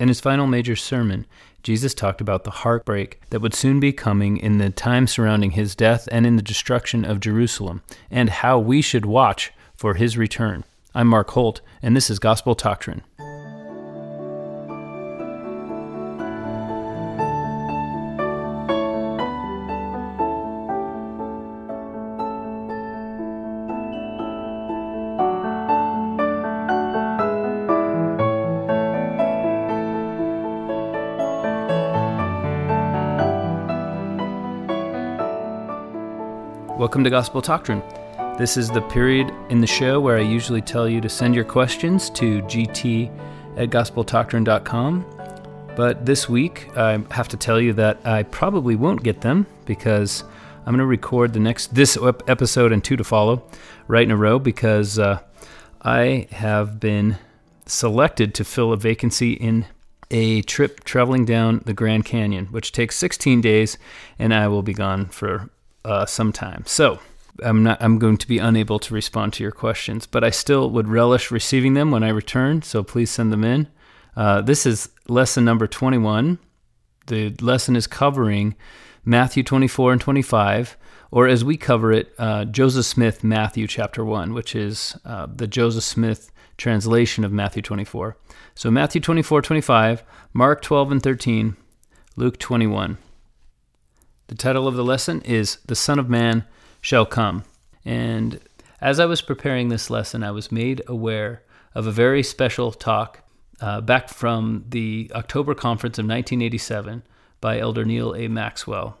In his final major sermon, Jesus talked about the heartbreak that would soon be coming in the time surrounding his death and in the destruction of Jerusalem, and how we should watch for his return. I'm Mark Holt, and this is Gospel Doctrine. Welcome to Gospel Doctrine. This is the period in the show where I usually tell you to send your questions to gt at gospeldoctrine.com. But this week, I have to tell you that I probably won't get them because I'm going to record the next this episode and two to follow right in a row because uh, I have been selected to fill a vacancy in a trip traveling down the Grand Canyon, which takes 16 days, and I will be gone for uh, sometime. So I'm not. I'm going to be unable to respond to your questions, but I still would relish receiving them when I return. So please send them in. Uh, this is lesson number 21. The lesson is covering Matthew 24 and 25, or as we cover it, uh, Joseph Smith Matthew chapter 1, which is uh, the Joseph Smith translation of Matthew 24. So Matthew 24, 25, Mark 12 and 13, Luke 21. The title of the lesson is The Son of Man Shall Come. And as I was preparing this lesson, I was made aware of a very special talk uh, back from the October conference of 1987 by Elder Neal A. Maxwell.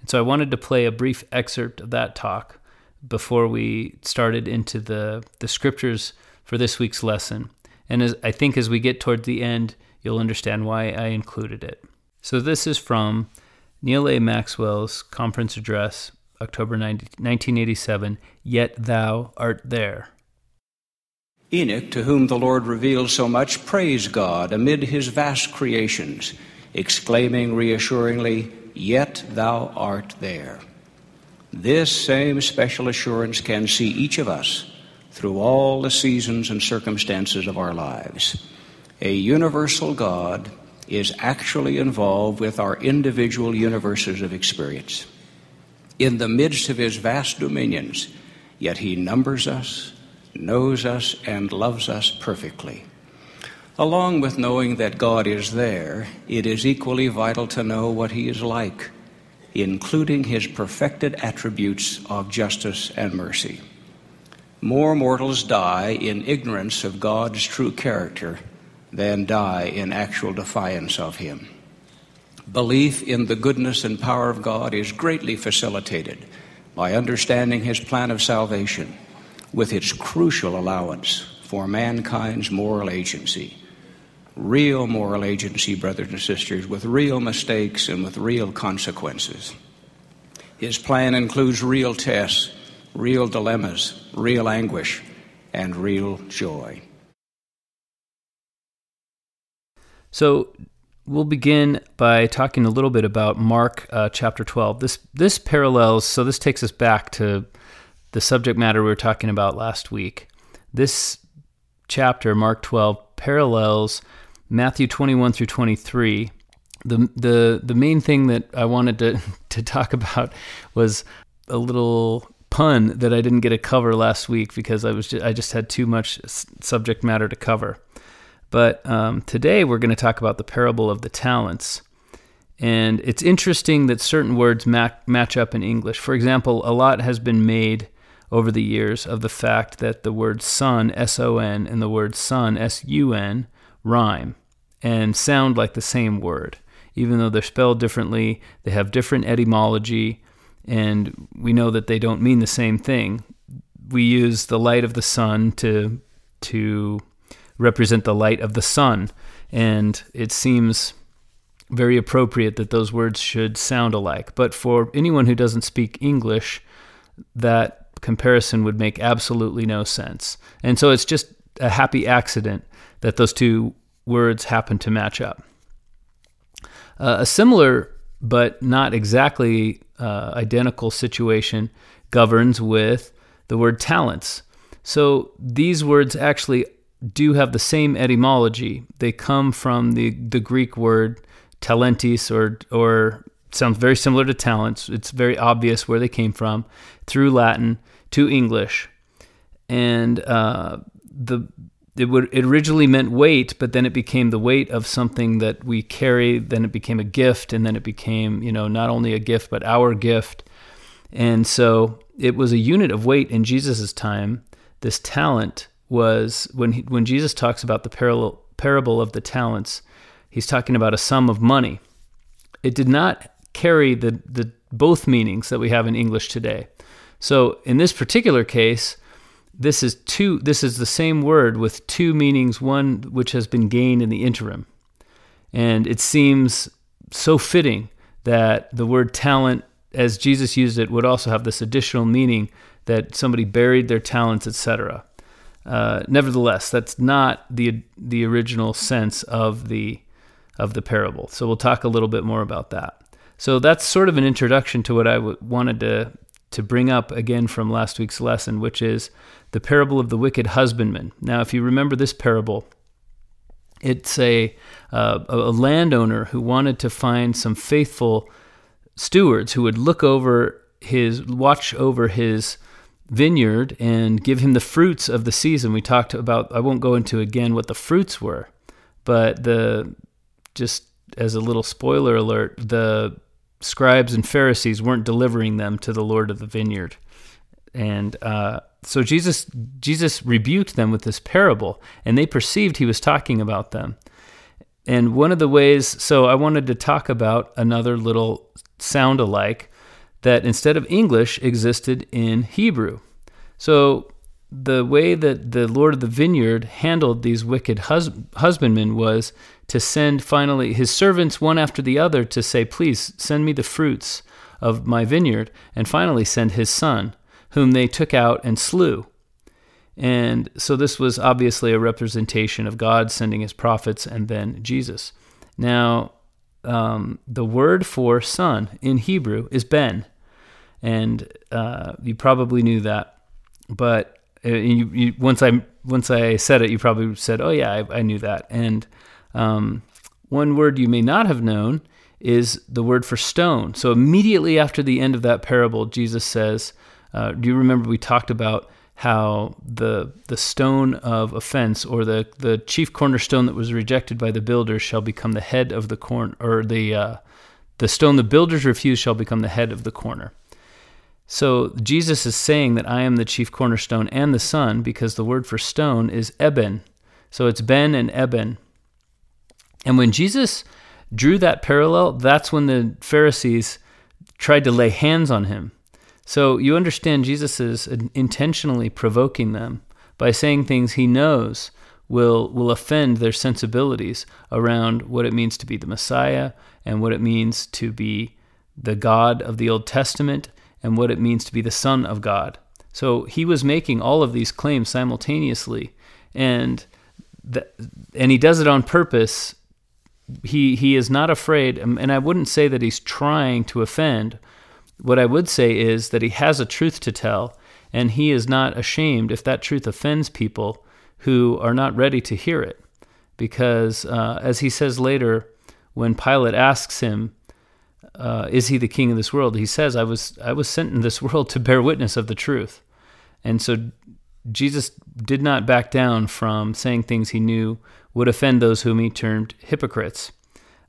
And so I wanted to play a brief excerpt of that talk before we started into the, the scriptures for this week's lesson. And as, I think as we get toward the end, you'll understand why I included it. So this is from Neal A. Maxwell's conference address, October 90, 1987, Yet Thou Art There. Enoch, to whom the Lord revealed so much, praised God amid his vast creations, exclaiming reassuringly, Yet thou art there. This same special assurance can see each of us through all the seasons and circumstances of our lives. A universal God is actually involved with our individual universes of experience. In the midst of his vast dominions, yet he numbers us, knows us, and loves us perfectly. Along with knowing that God is there, it is equally vital to know what he is like, including his perfected attributes of justice and mercy. More mortals die in ignorance of God's true character than die in actual defiance of Him. Belief in the goodness and power of God is greatly facilitated by understanding His plan of salvation with its crucial allowance for mankind's moral agency. Real moral agency, brothers and sisters, with real mistakes and with real consequences. His plan includes real tests, real dilemmas, real anguish, and real joy. So we'll begin by talking a little bit about Mark uh, chapter 12. This this parallels, so this takes us back to the subject matter we were talking about last week. This chapter, Mark 12, parallels Matthew 21 through 23. The the the main thing that I wanted to to talk about was a little pun that I didn't get to cover last week because I was just, I just had too much subject matter to cover. But um, today we're going to talk about the parable of the talents. And it's interesting that certain words match up in English. For example, a lot has been made over the years of the fact that the word son, S O N, and the word son, S U N, rhyme and sound like the same word. Even though they're spelled differently, they have different etymology, and we know that they don't mean the same thing. We use the light of the sun to to represent the light of the sun. And it seems very appropriate that those words should sound alike. But for anyone who doesn't speak English, that comparison would make absolutely no sense. And so it's just a happy accident that those two words happen to match up. Uh, a similar but not exactly uh, identical situation governs with the word talents. So these words actually do have the same etymology. They come from the, the Greek word talentis, or, or sounds very similar to talents. It's very obvious where they came from through Latin to English. And uh, the it would it originally meant weight, but then it became the weight of something that we carry. Then it became a gift, and then it became you know not only a gift but our gift. And so it was a unit of weight in Jesus' time. This talent was when he, when Jesus talks about the parallel, parable of the talents, he's talking about a sum of money. It did not carry the, the both meanings that we have in English today. So in this particular case, this is two this is the same word with two meanings, one which has been gained in the interim. And it seems so fitting that the word talent as Jesus used it would also have this additional meaning that somebody buried their talents, etc. Uh, nevertheless, that's not the the original sense of the of the parable. So we'll talk a little bit more about that. So that's sort of an introduction to what I w- wanted to to bring up again from last week's lesson, which is the parable of the wicked husbandman. Now, if you remember this parable, it's a uh, a landowner who wanted to find some faithful stewards who would look over his watch over his vineyard and give him the fruits of the season. We talked about I won't go into again what the fruits were, but the just as a little spoiler alert, the scribes and Pharisees weren't delivering them to the Lord of the vineyard. And uh, so Jesus Jesus rebuked them with this parable, and they perceived he was talking about them. And one of the ways, so I wanted to talk about another little sound alike that instead of English existed in Hebrew. So the way that the Lord of the vineyard handled these wicked hus- husbandmen was to send finally his servants one after the other to say, Please send me the fruits of my vineyard, and finally send his son, whom they took out and slew. And so this was obviously a representation of God sending his prophets and then Jesus. Now, um, the word for son in Hebrew is Ben. And uh, you probably knew that. But uh, you, you, once I once I said it, you probably said, "Oh yeah, I, I knew that." And um, one word you may not have known is the word for stone. So immediately after the end of that parable, Jesus says, uh, "Do you remember we talked about how the the stone of offense, or the the chief cornerstone that was rejected by the builders, shall become the head of the corner, or the uh, the stone the builders refuse shall become the head of the corner." So Jesus is saying that I am the chief cornerstone and the son because the word for stone is eben. So it's Ben and Eben. And when Jesus drew that parallel, that's when the Pharisees tried to lay hands on him. So you understand Jesus is intentionally provoking them by saying things he knows will will offend their sensibilities around what it means to be the Messiah and what it means to be the God of the Old Testament and what it means to be the Son of God. So he was making all of these claims simultaneously, and and he does it on purpose. He he is not afraid, and I wouldn't say that he's trying to offend. What I would say is that he has a truth to tell, and he is not ashamed if that truth offends people who are not ready to hear it. Because, uh, as he says later, when Pilate asks him, uh, is he the king of this world? He says, I was, I was sent in this world to bear witness of the truth. And so Jesus did not back down from saying things he knew would offend those whom he termed hypocrites.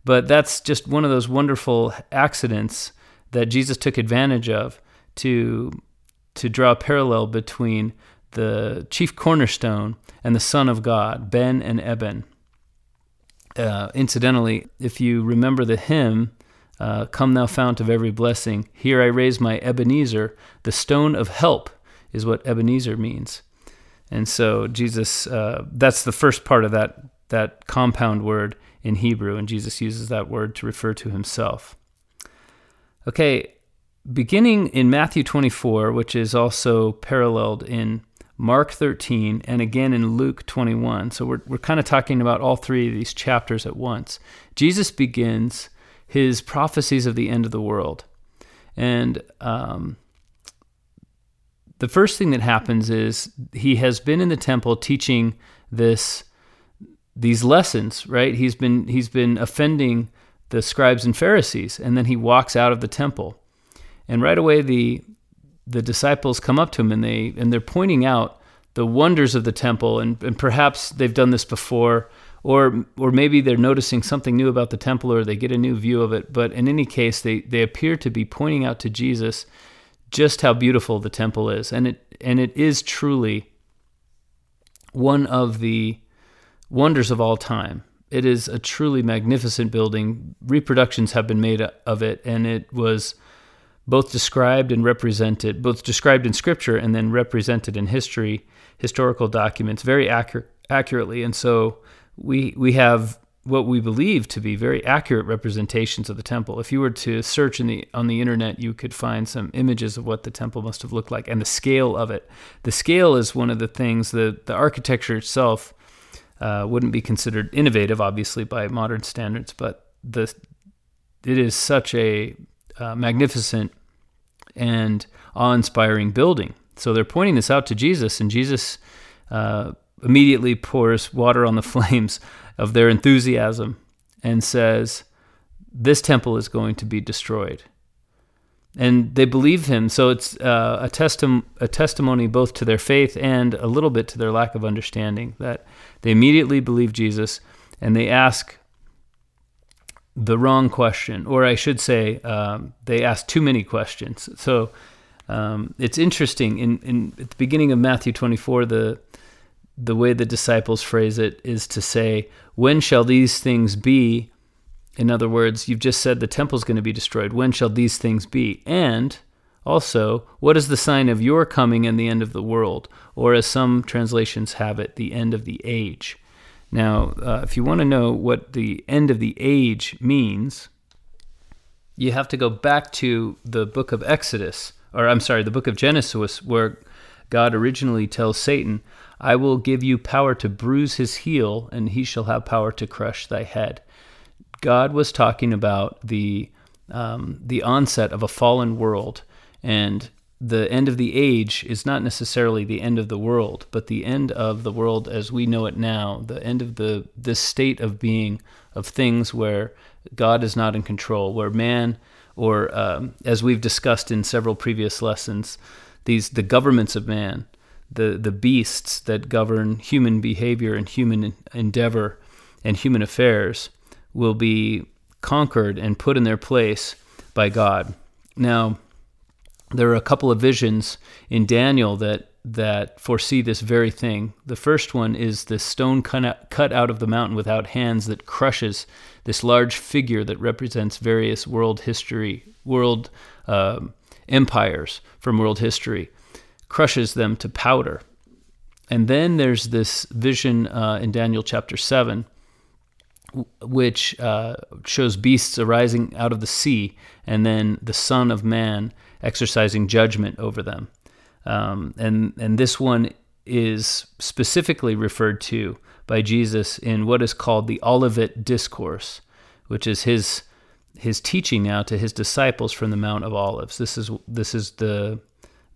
But that's just one of those wonderful accidents that Jesus took advantage of to, to draw a parallel between the chief cornerstone and the Son of God, Ben and Eben. Uh, incidentally, if you remember the hymn, uh, Come, thou fount of every blessing, here I raise my Ebenezer. The stone of help is what Ebenezer means. And so Jesus, uh, that's the first part of that, that compound word in Hebrew, and Jesus uses that word to refer to himself. Okay, beginning in Matthew 24, which is also paralleled in Mark 13, and again in Luke 21. So we're, we're kind of talking about all three of these chapters at once. Jesus begins his prophecies of the end of the world. And um, the first thing that happens is he has been in the temple teaching this these lessons, right? He's been he's been offending the scribes and Pharisees, and then he walks out of the temple. And right away the the disciples come up to him and they and they're pointing out the wonders of the temple and, and perhaps they've done this before or or maybe they're noticing something new about the temple or they get a new view of it. But in any case they they appear to be pointing out to Jesus just how beautiful the temple is. And it and it is truly one of the wonders of all time. It is a truly magnificent building. Reproductions have been made of it and it was both described and represented both described in scripture and then represented in history historical documents very accurate accurately. And so we we have what we believe to be very accurate representations of the temple. If you were to search in the on the internet, you could find some images of what the temple must have looked like and the scale of it. The scale is one of the things. that the architecture itself uh, wouldn't be considered innovative, obviously by modern standards, but the it is such a uh, magnificent and awe-inspiring building. So they're pointing this out to Jesus, and Jesus uh, immediately pours water on the flames of their enthusiasm and says, This temple is going to be destroyed. And they believe him. So it's uh, a, testim- a testimony both to their faith and a little bit to their lack of understanding that they immediately believe Jesus and they ask the wrong question, or I should say, um, they ask too many questions. So um, it's interesting. In, in at the beginning of Matthew 24, the the way the disciples phrase it is to say, When shall these things be? In other words, you've just said the temple's going to be destroyed. When shall these things be? And also, what is the sign of your coming and the end of the world? Or, as some translations have it, the end of the age. Now, uh, if you want to know what the end of the age means, you have to go back to the book of Exodus, or I'm sorry, the book of Genesis, where God originally tells Satan, I will give you power to bruise his heel, and he shall have power to crush thy head. God was talking about the um, the onset of a fallen world, and the end of the age is not necessarily the end of the world, but the end of the world as we know it now, the end of the this state of being of things where God is not in control, where man, or um, as we've discussed in several previous lessons, these the governments of man the, the beasts that govern human behavior and human endeavor and human affairs will be conquered and put in their place by God. Now, there are a couple of visions in Daniel that that foresee this very thing. The first one is the stone cut out of the mountain without hands that crushes this large figure that represents various world history, world uh, empires from world history crushes them to powder. And then there's this vision uh, in Daniel chapter 7, which uh, shows beasts arising out of the sea, and then the Son of Man exercising judgment over them. Um, and, and this one is specifically referred to by Jesus in what is called the Olivet Discourse, which is his his teaching now to his disciples from the Mount of Olives. This is this is the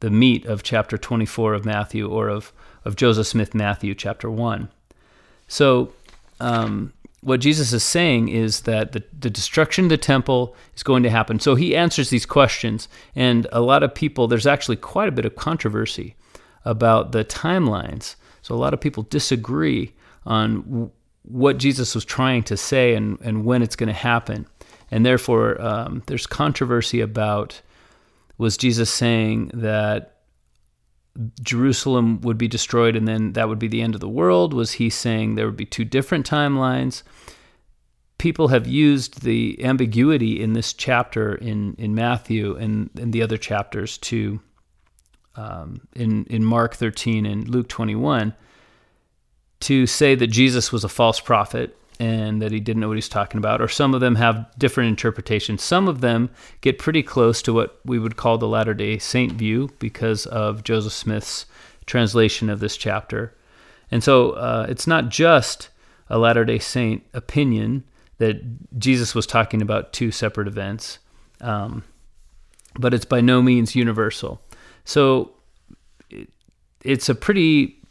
the meat of chapter 24 of Matthew or of, of Joseph Smith Matthew chapter 1. So, um, what Jesus is saying is that the, the destruction of the temple is going to happen. So he answers these questions, and a lot of people, there's actually quite a bit of controversy about the timelines. So a lot of people disagree on w- what Jesus was trying to say and, and when it's going to happen. And therefore, um, there's controversy about was Jesus saying that Jerusalem would be destroyed and then that would be the end of the world? Was he saying there would be two different timelines? People have used the ambiguity in this chapter in, in Matthew and in the other chapters to um, in in Mark 13 and Luke 21 to say that Jesus was a false prophet and that he didn't know what he's talking about, or some of them have different interpretations. Some of them get pretty close to what we would call the Latter day Saint view because of Joseph Smith's translation of this chapter. And so uh, it's not just a Latter day Saint opinion that Jesus was talking about two separate events, um, but it's by no means universal. So it, it's a pretty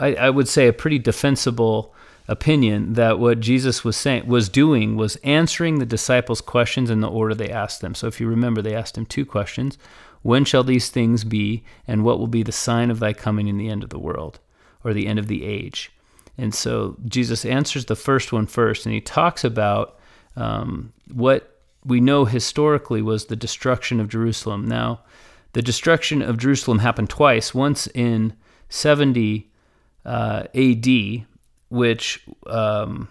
I, I would say, a pretty defensible opinion that what Jesus was saying was doing was answering the disciples' questions in the order they asked them. So if you remember, they asked him two questions: When shall these things be, and what will be the sign of thy coming in the end of the world, or the end of the age? And so Jesus answers the first one first, and he talks about um, what we know historically was the destruction of Jerusalem. Now, the destruction of Jerusalem happened twice. Once in 70 uh, AD, which um,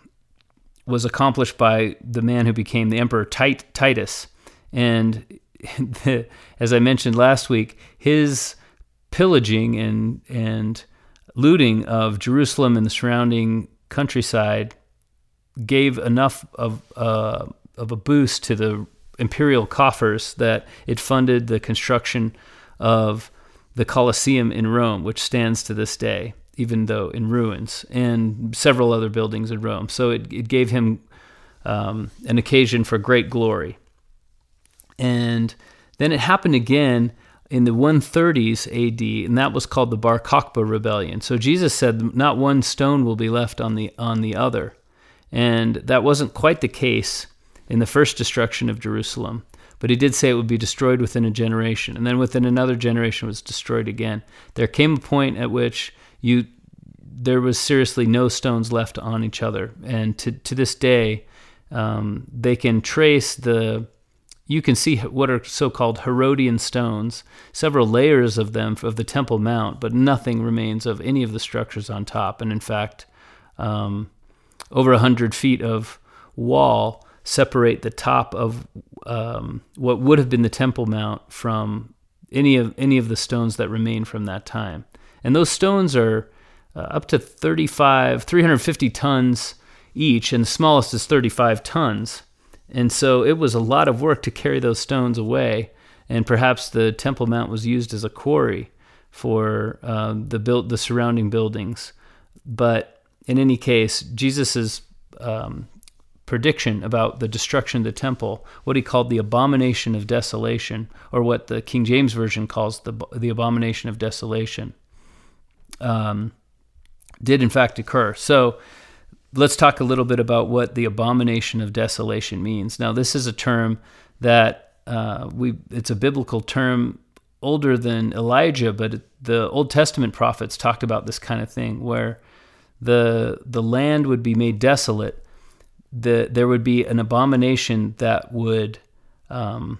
was accomplished by the man who became the emperor Tit- Titus. And the, as I mentioned last week, his pillaging and and looting of Jerusalem and the surrounding countryside gave enough of uh, of a boost to the imperial coffers that it funded the construction of the Colosseum in Rome, which stands to this day even though in ruins, and several other buildings in Rome. So it, it gave him um, an occasion for great glory. And then it happened again in the 130s AD, and that was called the Bar Kokhba rebellion. So Jesus said, "Not one stone will be left on the on the other," and that wasn't quite the case in the first destruction of Jerusalem. But he did say it would be destroyed within a generation, and then within another generation was destroyed again. There came a point at which you there was seriously no stones left on each other, and to to this day, um, they can trace the. You can see what are so-called Herodian stones, several layers of them of the Temple Mount, but nothing remains of any of the structures on top. And in fact, um, over a hundred feet of wall separate the top of um, what would have been the Temple Mount from any of any of the stones that remain from that time. And those stones are uh, up to 35, 350 tons each, and the smallest is 35 tons. And so it was a lot of work to carry those stones away. And perhaps the Temple Mount was used as a quarry for uh, the built the surrounding buildings. But in any case, Jesus's um, prediction about the destruction of the temple, what he called the abomination of desolation, or what the King James version calls the the abomination of desolation, um, did in fact occur. So let's talk a little bit about what the abomination of desolation means. Now, this is a term that uh, we it's a biblical term older than Elijah, but the Old Testament prophets talked about this kind of thing where the the land would be made desolate. The, there would be an abomination that would um,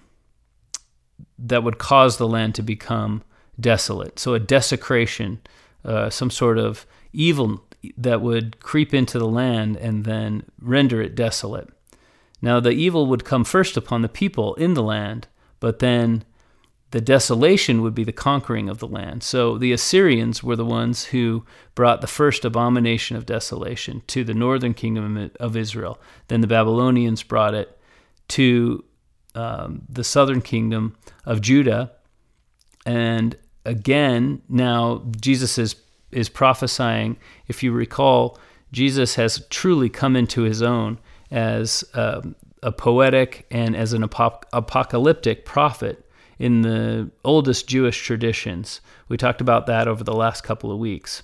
that would cause the land to become desolate. So a desecration uh, some sort of evil that would creep into the land and then render it desolate. Now, the evil would come first upon the people in the land, but then the desolation would be the conquering of the land. So the Assyrians were the ones who brought the first abomination of desolation to the northern kingdom of Israel. Then the Babylonians brought it to um, the southern kingdom of Judah. And again, now Jesus is is prophesying. If you recall, Jesus has truly come into his own as um, a poetic and as an ap- apocalyptic prophet in the oldest Jewish traditions. We talked about that over the last couple of weeks.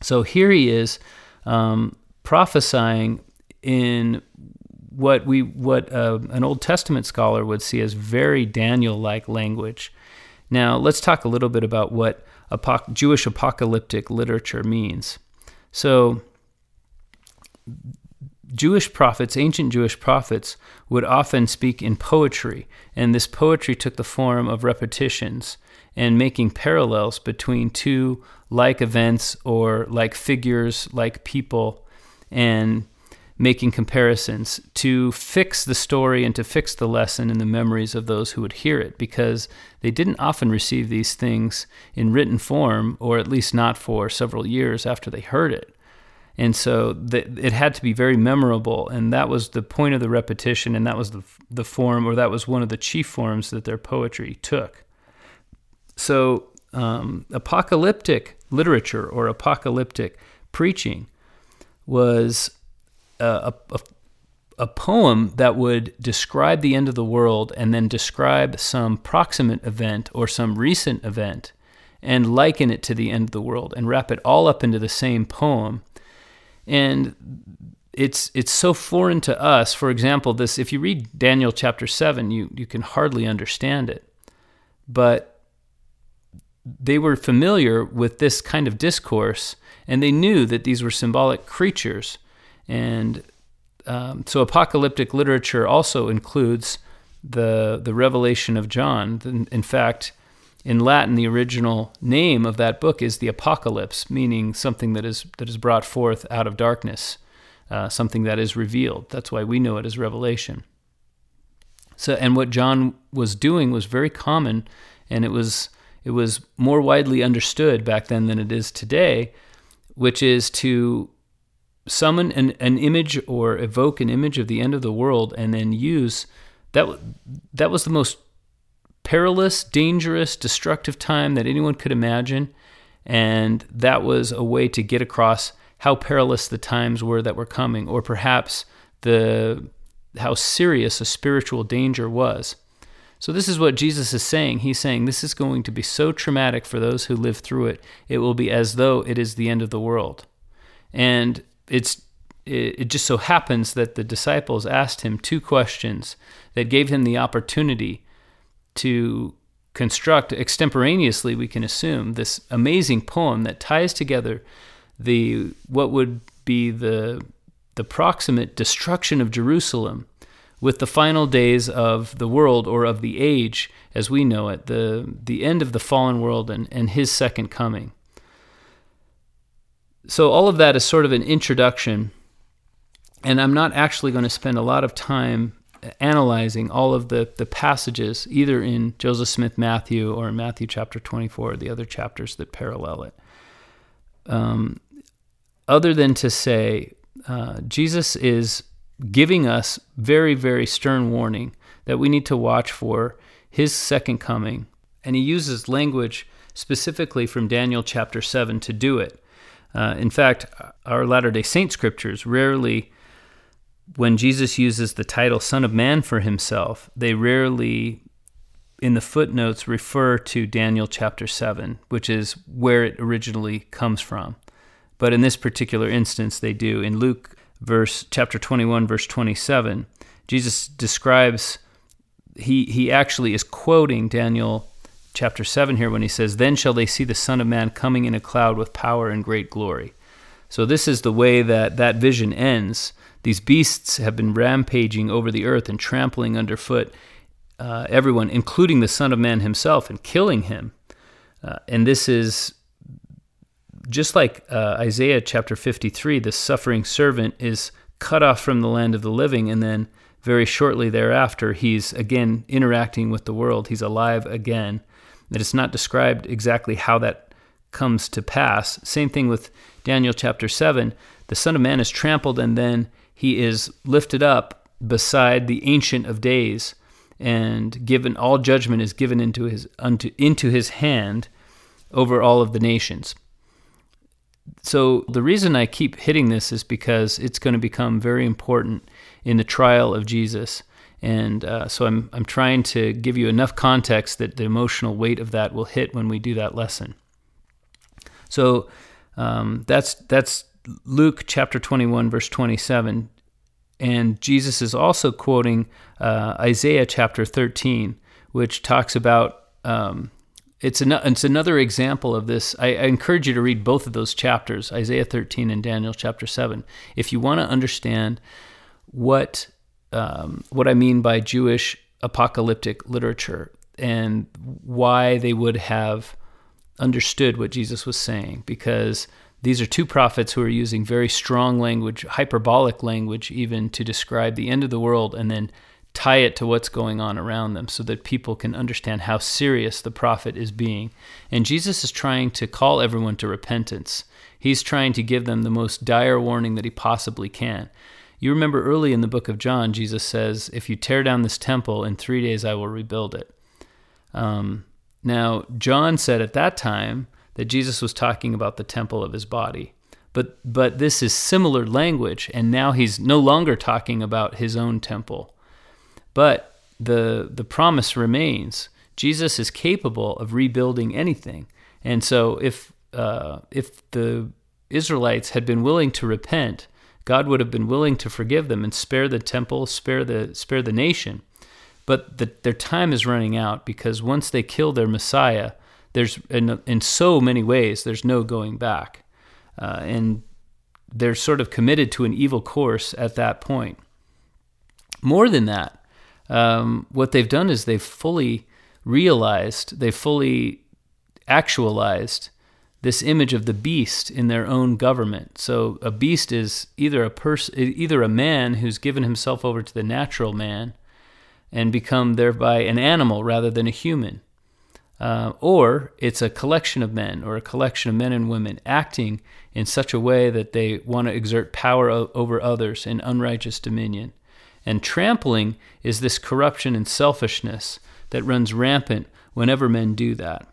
So here he is um, prophesying in what we what uh, an Old Testament scholar would see as very Daniel-like language. Now, let's talk a little bit about what apoc- Jewish apocalyptic literature means. So, Jewish prophets, ancient Jewish prophets, would often speak in poetry, and this poetry took the form of repetitions and making parallels between two like events or like figures, like people, and making comparisons to fix the story and to fix the lesson in the memories of those who would hear it because they didn't often receive these things in written form or at least not for several years after they heard it. And so the, it had to be very memorable and that was the point of the repetition and that was the, the form or that was one of the chief forms that their poetry took. So um, apocalyptic literature or apocalyptic preaching was a, a, a poem that would describe the end of the world and then describe some proximate event or some recent event and liken it to the end of the world and wrap it all up into the same poem. And it's it's so foreign to us. For example, this if you read Daniel chapter 7, you you can hardly understand it. But they were familiar with this kind of discourse and they knew that these were symbolic creatures. And um, so apocalyptic literature also includes the the revelation of John. In, fact, in Latin, the original name of that book is the Apocalypse, meaning something that is that is brought forth out of darkness, uh, something that is revealed. That's why we know it as Revelation. So, and what John was doing was very common, and it was it was more widely understood back then than it is today, which is to summon an, an image or evoke an image of the end of the world and then use that that was the most perilous, dangerous, destructive time that anyone could imagine. And that was a way to get across how perilous the times were that were coming, or perhaps the how serious a spiritual danger was. So this is what Jesus is saying. He's saying this is going to be so traumatic for those who live through it. It will be as though it is the end of the world. And it's it, just so happens that the disciples asked him two questions that gave him the opportunity to construct extemporaneously, we can assume, this amazing poem that ties together the what would be the the proximate destruction of Jerusalem with the final days of the world or of the age as we know it, the the end of the fallen world and, and his second coming. So all of that is sort of an introduction and I'm not actually going to spend a lot of time analyzing all of the, the passages, either in Joseph Smith Matthew or in Matthew chapter 24, or the other chapters that parallel it. Um, other than to say, uh, Jesus is giving us very, very stern warning that we need to watch for his second coming. And he uses language specifically from Daniel chapter 7 to do it. Uh, in fact, our Latter day Saint scriptures rarely when Jesus uses the title Son of Man for himself, they rarely, in the footnotes, refer to Daniel chapter 7, which is where it originally comes from. But in this particular instance, they do. In Luke verse chapter 21, verse 27, Jesus describes, he, he actually is quoting Daniel chapter 7 here when he says, Then shall they see the Son of Man coming in a cloud with power and great glory. So this is the way that that vision ends these beasts have been rampaging over the earth and trampling underfoot uh, everyone, including the Son of Man himself, and killing him. Uh, and this is just like uh, Isaiah chapter 53 the suffering servant is cut off from the land of the living, and then very shortly thereafter, he's again interacting with the world. He's alive again. That it's not described exactly how that comes to pass. Same thing with Daniel chapter 7. The Son of Man is trampled, and then he is lifted up beside the ancient of days and given all judgment is given into his unto, into his hand over all of the nations so the reason i keep hitting this is because it's going to become very important in the trial of jesus and uh, so I'm, I'm trying to give you enough context that the emotional weight of that will hit when we do that lesson so um, that's that's Luke chapter 21, verse 27. And Jesus is also quoting uh, Isaiah chapter 13, which talks about um, it's, an, it's another example of this. I, I, encourage you to read both of those chapters, Isaiah 13 and Daniel chapter 7, if you want to understand what um, what I mean by Jewish apocalyptic literature and why they would have understood what Jesus was saying, because these are two prophets who are using very strong language, hyperbolic language, even to describe the end of the world and then tie it to what's going on around them so that people can understand how serious the prophet is being. And Jesus is trying to call everyone to repentance. He's trying to give them the most dire warning that he possibly can. You remember early in the book of John, Jesus says, If you tear down this temple, in three days I will rebuild it. Um, now, John said at that time, that Jesus was talking about the temple of his body. But, but this is similar language, and now he's no longer talking about his own temple. But the, the promise remains Jesus is capable of rebuilding anything. And so if uh, if the Israelites had been willing to repent, God would have been willing to forgive them and spare the temple, spare the spare the nation. But the, their time is running out because once they kill their Messiah, there's in, in so many ways there's no going back, uh, and they're sort of committed to an evil course at that point. More than that, um, what they've done is they've fully realized, they've fully actualized this image of the beast in their own government. So a beast is either a person, either a man who's given himself over to the natural man and become thereby an animal rather than a human. Uh, or it's a collection of men or a collection of men and women acting in such a way that they want to exert power o- over others in unrighteous dominion. And trampling is this corruption and selfishness that runs rampant whenever men do that.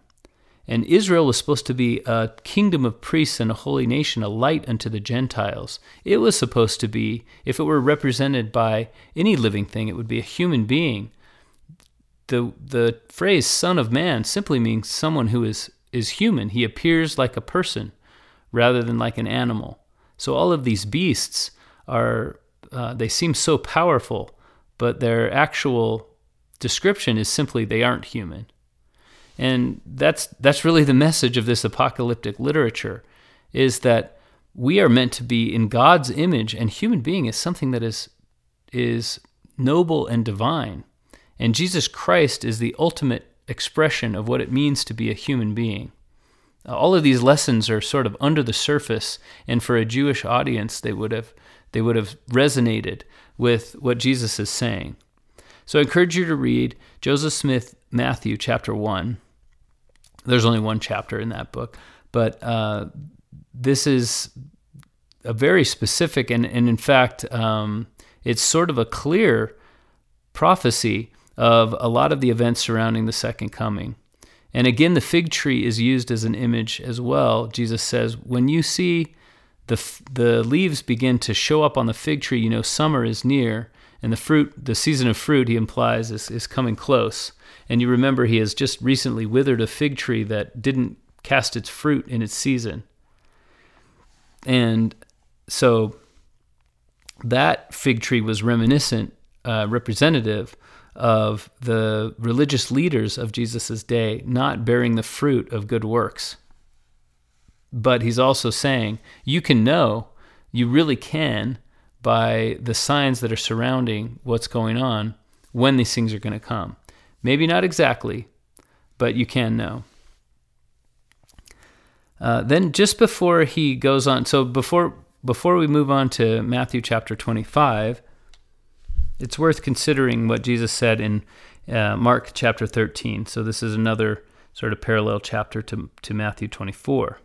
And Israel was supposed to be a kingdom of priests and a holy nation, a light unto the Gentiles. It was supposed to be, if it were represented by any living thing, it would be a human being. The, the phrase son of man simply means someone who is, is human. He appears like a person rather than like an animal. So all of these beasts are, uh, they seem so powerful, but their actual description is simply they aren't human. And that's that's really the message of this apocalyptic literature is that we are meant to be in God's image and human being is something that is is noble and divine. And Jesus Christ is the ultimate expression of what it means to be a human being. All of these lessons are sort of under the surface and for a Jewish audience they would have they would have resonated with what Jesus is saying. So I encourage you to read Joseph Smith Matthew chapter 1 there's only one chapter in that book, but uh, this is a very specific and, and in fact, um, it's sort of a clear prophecy of a lot of the events surrounding the second coming. And again, the fig tree is used as an image as well. Jesus says, when you see the, the leaves begin to show up on the fig tree, you know summer is near, and the fruit, the season of fruit, he implies, is, is coming close. And you remember he has just recently withered a fig tree that didn't cast its fruit in its season. And so that fig tree was reminiscent, uh, representative of the religious leaders of Jesus' day not bearing the fruit of good works. But he's also saying, you can know, you really can, by the signs that are surrounding what's going on when these things are going to come. Maybe not exactly, but you can know. Uh, then just before he goes on, so before before we move on to Matthew chapter 25, it's worth considering what Jesus said in uh, Mark chapter 13. So this is another sort of parallel chapter to, to Matthew 24.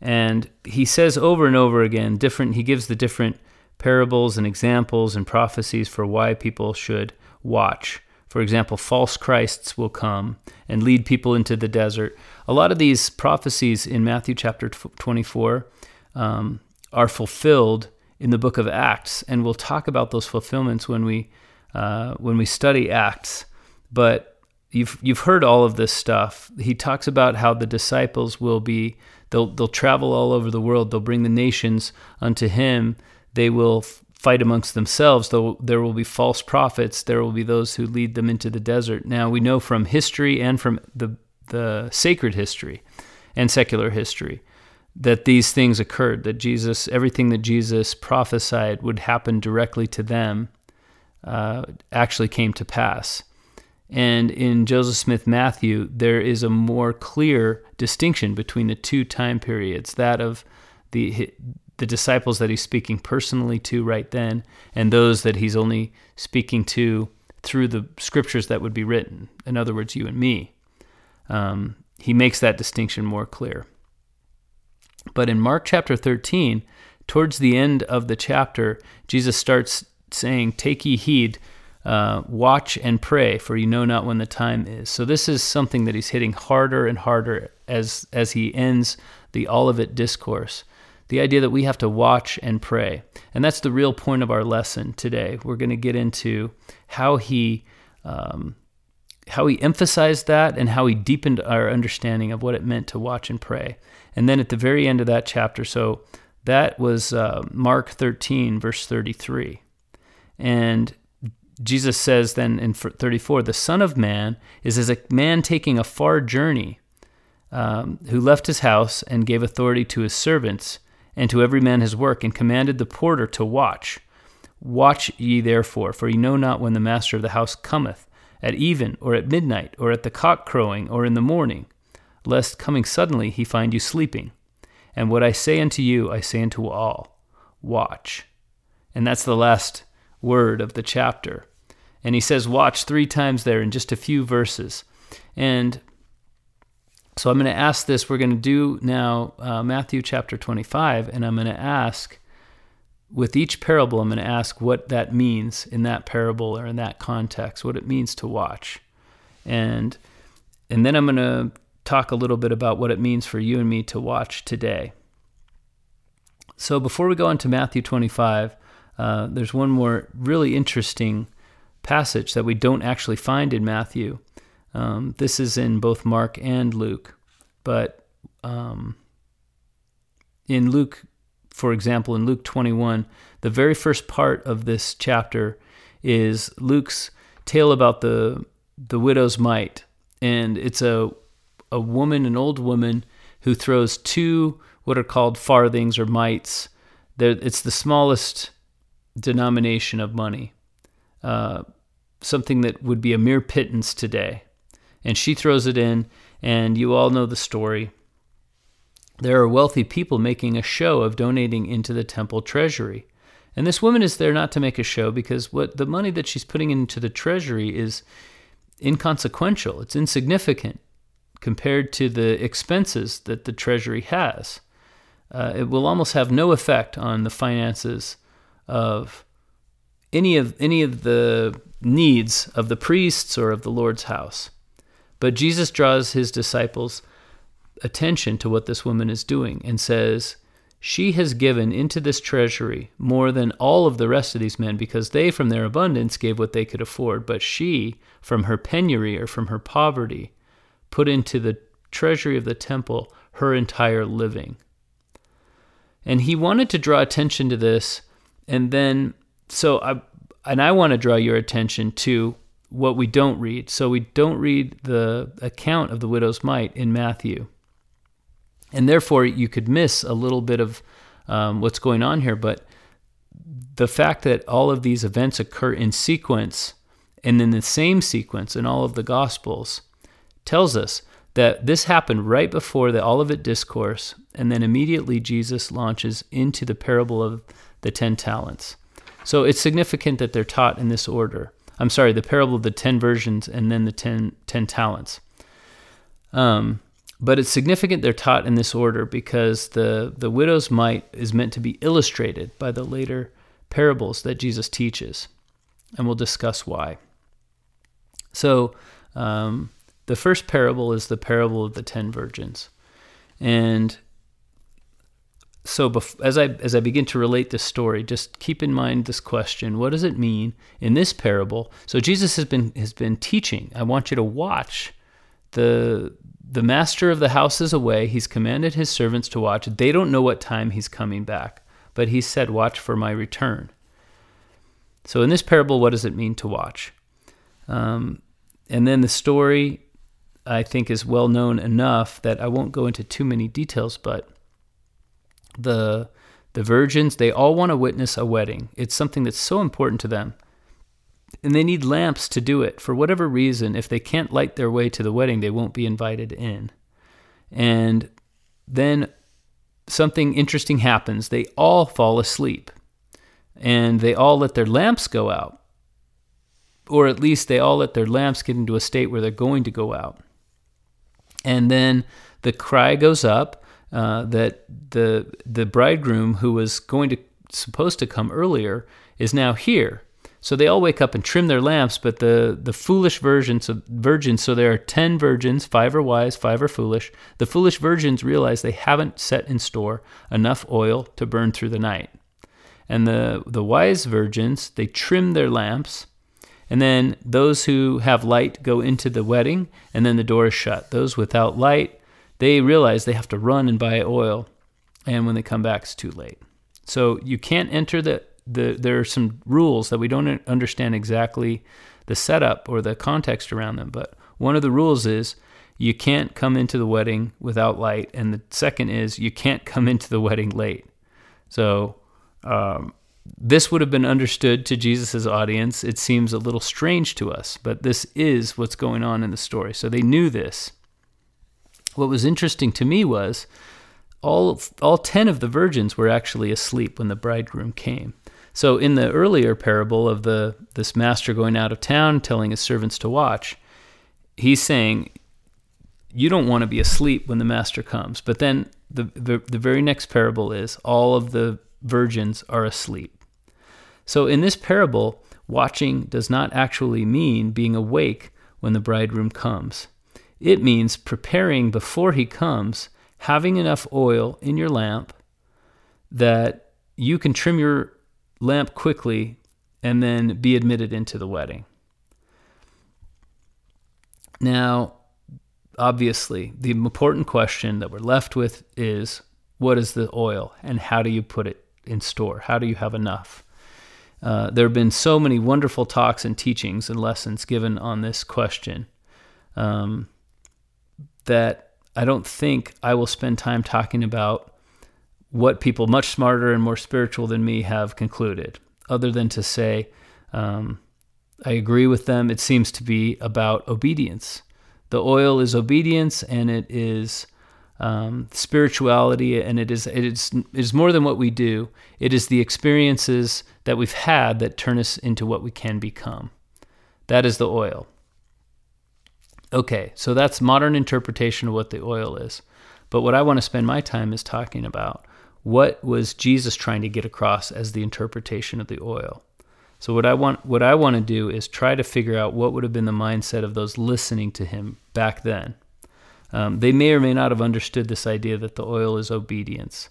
And he says over and over again, different. He gives the different parables and examples and prophecies for why people should watch. For example, false Christs will come and lead people into the desert. A lot of these prophecies in Matthew chapter 24 um, are fulfilled in the book of Acts, and we'll talk about those fulfillments when we uh, when we study Acts. But you've you've heard all of this stuff. He talks about how the disciples will be they'll they'll travel all over the world. They'll bring the nations unto him. They will fight amongst themselves, though there will be false prophets, there will be those who lead them into the desert. Now, we know from history and from the, the sacred history and secular history that these things occurred, that Jesus, everything that Jesus prophesied would happen directly to them, uh, actually came to pass. And in Joseph Smith Matthew, there is a more clear distinction between the two time periods that of the the disciples that he's speaking personally to right then and those that he's only speaking to through the scriptures that would be written. In other words, you and me. Um, he makes that distinction more clear. But in Mark chapter 13, towards the end of the chapter, Jesus starts saying, Take ye heed, uh, watch and pray, for you know not when the time is. So this is something that he's hitting harder and harder as, as he ends the Olivet discourse the idea that we have to watch and pray. And that's the real point of our lesson today. We're going to get into how he um, how he emphasized that and how he deepened our understanding of what it meant to watch and pray. And then at the very end of that chapter, so that was uh, Mark 13, verse 33. And Jesus says then in 34, the Son of Man is as a man taking a far journey um, who left his house and gave authority to his servants and to every man his work and commanded the porter to watch. Watch ye therefore, for ye know not when the master of the house cometh, at even, or at midnight, or at the cock crowing, or in the morning, lest coming suddenly he find you sleeping. And what I say unto you, I say unto all watch. And that's the last word of the chapter. And he says watch three times there in just a few verses. And so I'm going to ask this. We're going to do now uh, Matthew chapter 25, and I'm going to ask with each parable, I'm going to ask what that means in that parable or in that context, what it means to watch. And and then I'm going to talk a little bit about what it means for you and me to watch today. So before we go into Matthew 25, uh, there's one more really interesting passage that we don't actually find in Matthew. Um, this is in both Mark and Luke, but um, in Luke, for example, in Luke 21, the very first part of this chapter is Luke's tale about the the widow's mite, and it's a a woman, an old woman, who throws two what are called farthings or mites. They're, it's the smallest denomination of money, uh, something that would be a mere pittance today. And she throws it in, and you all know the story. There are wealthy people making a show of donating into the temple treasury. And this woman is there not to make a show because what the money that she's putting into the treasury is inconsequential, it's insignificant compared to the expenses that the Treasury has. Uh, it will almost have no effect on the finances of any of any of the needs of the priests or of the Lord's house. But Jesus draws his disciples' attention to what this woman is doing and says, She has given into this treasury more than all of the rest of these men because they, from their abundance, gave what they could afford. But she, from her penury or from her poverty, put into the treasury of the temple her entire living. And he wanted to draw attention to this. And then, so I, and I want to draw your attention to what we don't read. So we don't read the account of the widow's mite in Matthew. And therefore, you could miss a little bit of um, what's going on here. But the fact that all of these events occur in sequence and in the same sequence in all of the Gospels tells us that this happened right before the Olivet Discourse, and then immediately Jesus launches into the parable of the ten talents. So it's significant that they're taught in this order. I'm sorry, the parable of the ten virgins and then the ten, ten talents. Um, but it's significant they're taught in this order because the, the widow's mite is meant to be illustrated by the later parables that Jesus teaches. And we'll discuss why. So, um, the first parable is the parable of the ten virgins. And so as I as I begin to relate this story, just keep in mind this question: What does it mean in this parable? So Jesus has been has been teaching. I want you to watch. the The master of the house is away. He's commanded his servants to watch. They don't know what time he's coming back, but he said, "Watch for my return." So in this parable, what does it mean to watch? Um, and then the story I think is well known enough that I won't go into too many details, but the the virgins, they all want to witness a wedding. It's something that's so important to them. And they need lamps to do it. For whatever reason, if they can't light their way to the wedding, they won't be invited in. And then something interesting happens. They all fall asleep. And they all let their lamps go out. Or at least they all let their lamps get into a state where they're going to go out. And then the cry goes up uh, that the the bridegroom who was going to supposed to come earlier is now here. So they all wake up and trim their lamps, but the, the foolish virgins, virgins, so there are 10 virgins, five are wise, five are foolish. The foolish virgins realize they haven't set in store enough oil to burn through the night. And the, the wise virgins, they trim their lamps, And then those who have light go into the wedding, and then the door is shut. Those without light, they realize they have to run and buy oil, and when they come back, it's too late. So you can't enter the, the there are some rules that we don't understand exactly the setup or the context around them, but one of the rules is you can't come into the wedding without light, and the second is you can't come into the wedding late. So um, this would have been understood to Jesus' audience. It seems a little strange to us, but this is what's going on in the story. So they knew this. What was interesting to me was all all 10 of the virgins were actually asleep when the bridegroom came. So in the earlier parable of the this master going out of town telling his servants to watch, he's saying you don't want to be asleep when the master comes. But then the, the, the very next parable is all of the virgins are asleep. So in this parable, watching does not actually mean being awake when the bridegroom comes. It means preparing before he comes, having enough oil in your lamp that you can trim your lamp quickly and then be admitted into the wedding. Now, obviously, the important question that we're left with is what is the oil and how do you put it in store? How do you have enough? Uh, there have been so many wonderful talks and teachings and lessons given on this question um, that I don't think I will spend time talking about what people much smarter and more spiritual than me have concluded, other than to say, um, I agree with them. It seems to be about obedience. The oil is obedience, and it is um, spirituality, and it is it is it is more than what we do. It is the experiences that we've had that turn us into what we can become. That is the oil. Okay, so that's modern interpretation of what the oil is. But what I want to spend my time is talking about what was Jesus trying to get across as the interpretation of the oil. So what I want what I want to do is try to figure out what would have been the mindset of those listening to him back then. Um, they may or may not have understood this idea that the oil is obedience.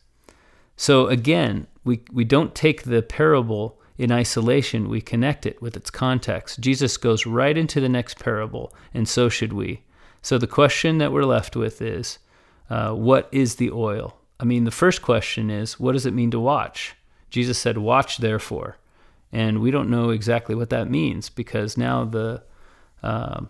So again, we we don't take the parable in isolation, we connect it with its context. Jesus goes right into the next parable, and so should we. So the question that we're left with is uh, what is the oil? I mean, the first question is, what does it mean to watch? Jesus said, Watch therefore. And we don't know exactly what that means because now the uh,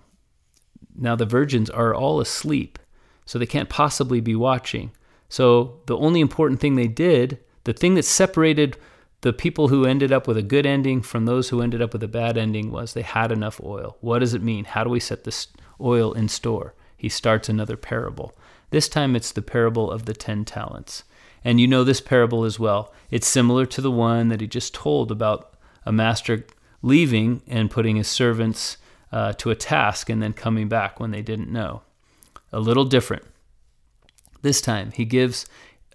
now the virgins are all asleep, so they can't possibly be watching. So the only important thing they did, the thing that separated the people who ended up with a good ending from those who ended up with a bad ending was they had enough oil. What does it mean? How do we set this oil in store? He starts another parable. This time it's the parable of the ten talents. And you know this parable as well. It's similar to the one that he just told about a master leaving and putting his servants uh, to a task and then coming back when they didn't know. A little different. This time he gives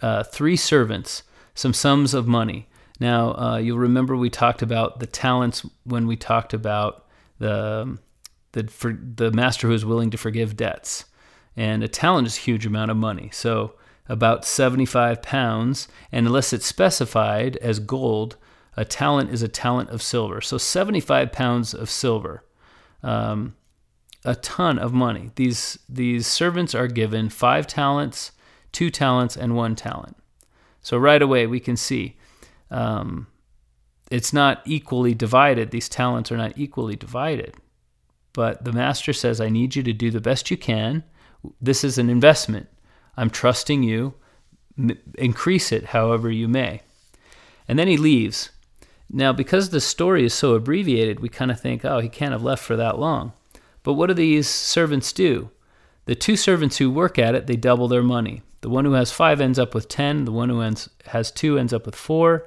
uh, three servants some sums of money. Now, uh, you'll remember we talked about the talents when we talked about the, the, for, the master who is willing to forgive debts. And a talent is a huge amount of money. So about 75 pounds. And unless it's specified as gold, a talent is a talent of silver. So 75 pounds of silver. Um, a ton of money. These, these servants are given five talents, two talents, and one talent. So right away we can see um, it's not equally divided. These talents are not equally divided. But the master says, I need you to do the best you can this is an investment. I'm trusting you. M- increase it however you may. And then he leaves. Now, because the story is so abbreviated, we kind of think, oh, he can't have left for that long. But what do these servants do? The two servants who work at it, they double their money. The one who has five ends up with 10, the one who ends, has two ends up with four.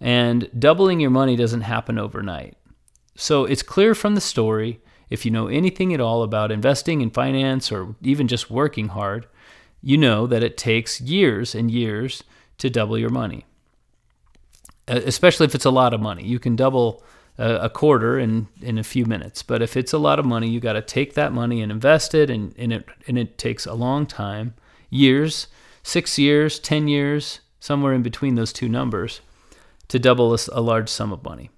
And doubling your money doesn't happen overnight. So it's clear from the story if you know anything at all about investing in finance or even just working hard, you know that it takes years and years to double your money. Especially if it's a lot of money. You can double a quarter in, in a few minutes. But if it's a lot of money, you got to take that money and invest it, and, and, it, and it takes a long time years, six years, 10 years, somewhere in between those two numbers to double a, a large sum of money.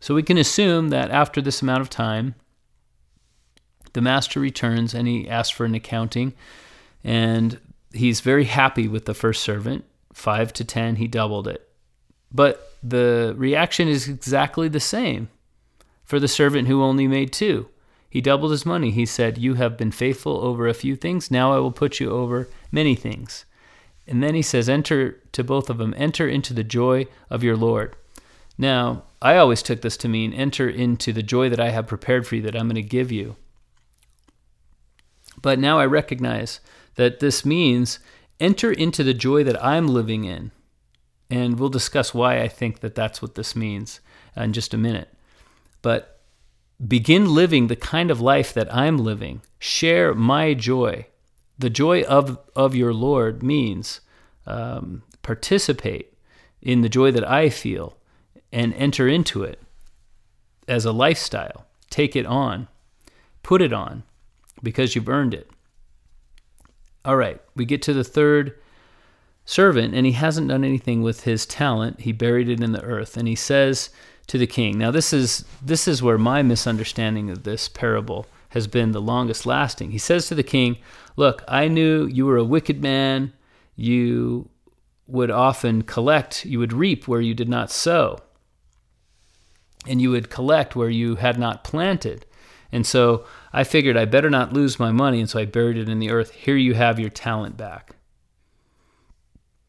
So we can assume that after this amount of time, the master returns and he asks for an accounting, and he's very happy with the first servant. Five to ten, he doubled it. But the reaction is exactly the same for the servant who only made two. He doubled his money. He said, You have been faithful over a few things. Now I will put you over many things. And then he says, Enter to both of them, enter into the joy of your Lord. Now, I always took this to mean enter into the joy that I have prepared for you, that I'm going to give you. But now I recognize that this means enter into the joy that I'm living in. And we'll discuss why I think that that's what this means in just a minute. But begin living the kind of life that I'm living. Share my joy. The joy of, of your Lord means um, participate in the joy that I feel and enter into it as a lifestyle. Take it on, put it on because you've earned it. All right, we get to the third servant, and he hasn't done anything with his talent. He buried it in the earth, and he says to the king. Now, this is this is where my misunderstanding of this parable has been the longest lasting. He says to the king, "Look, I knew you were a wicked man. You would often collect, you would reap where you did not sow, and you would collect where you had not planted." And so I figured I better not lose my money, and so I buried it in the earth. Here you have your talent back.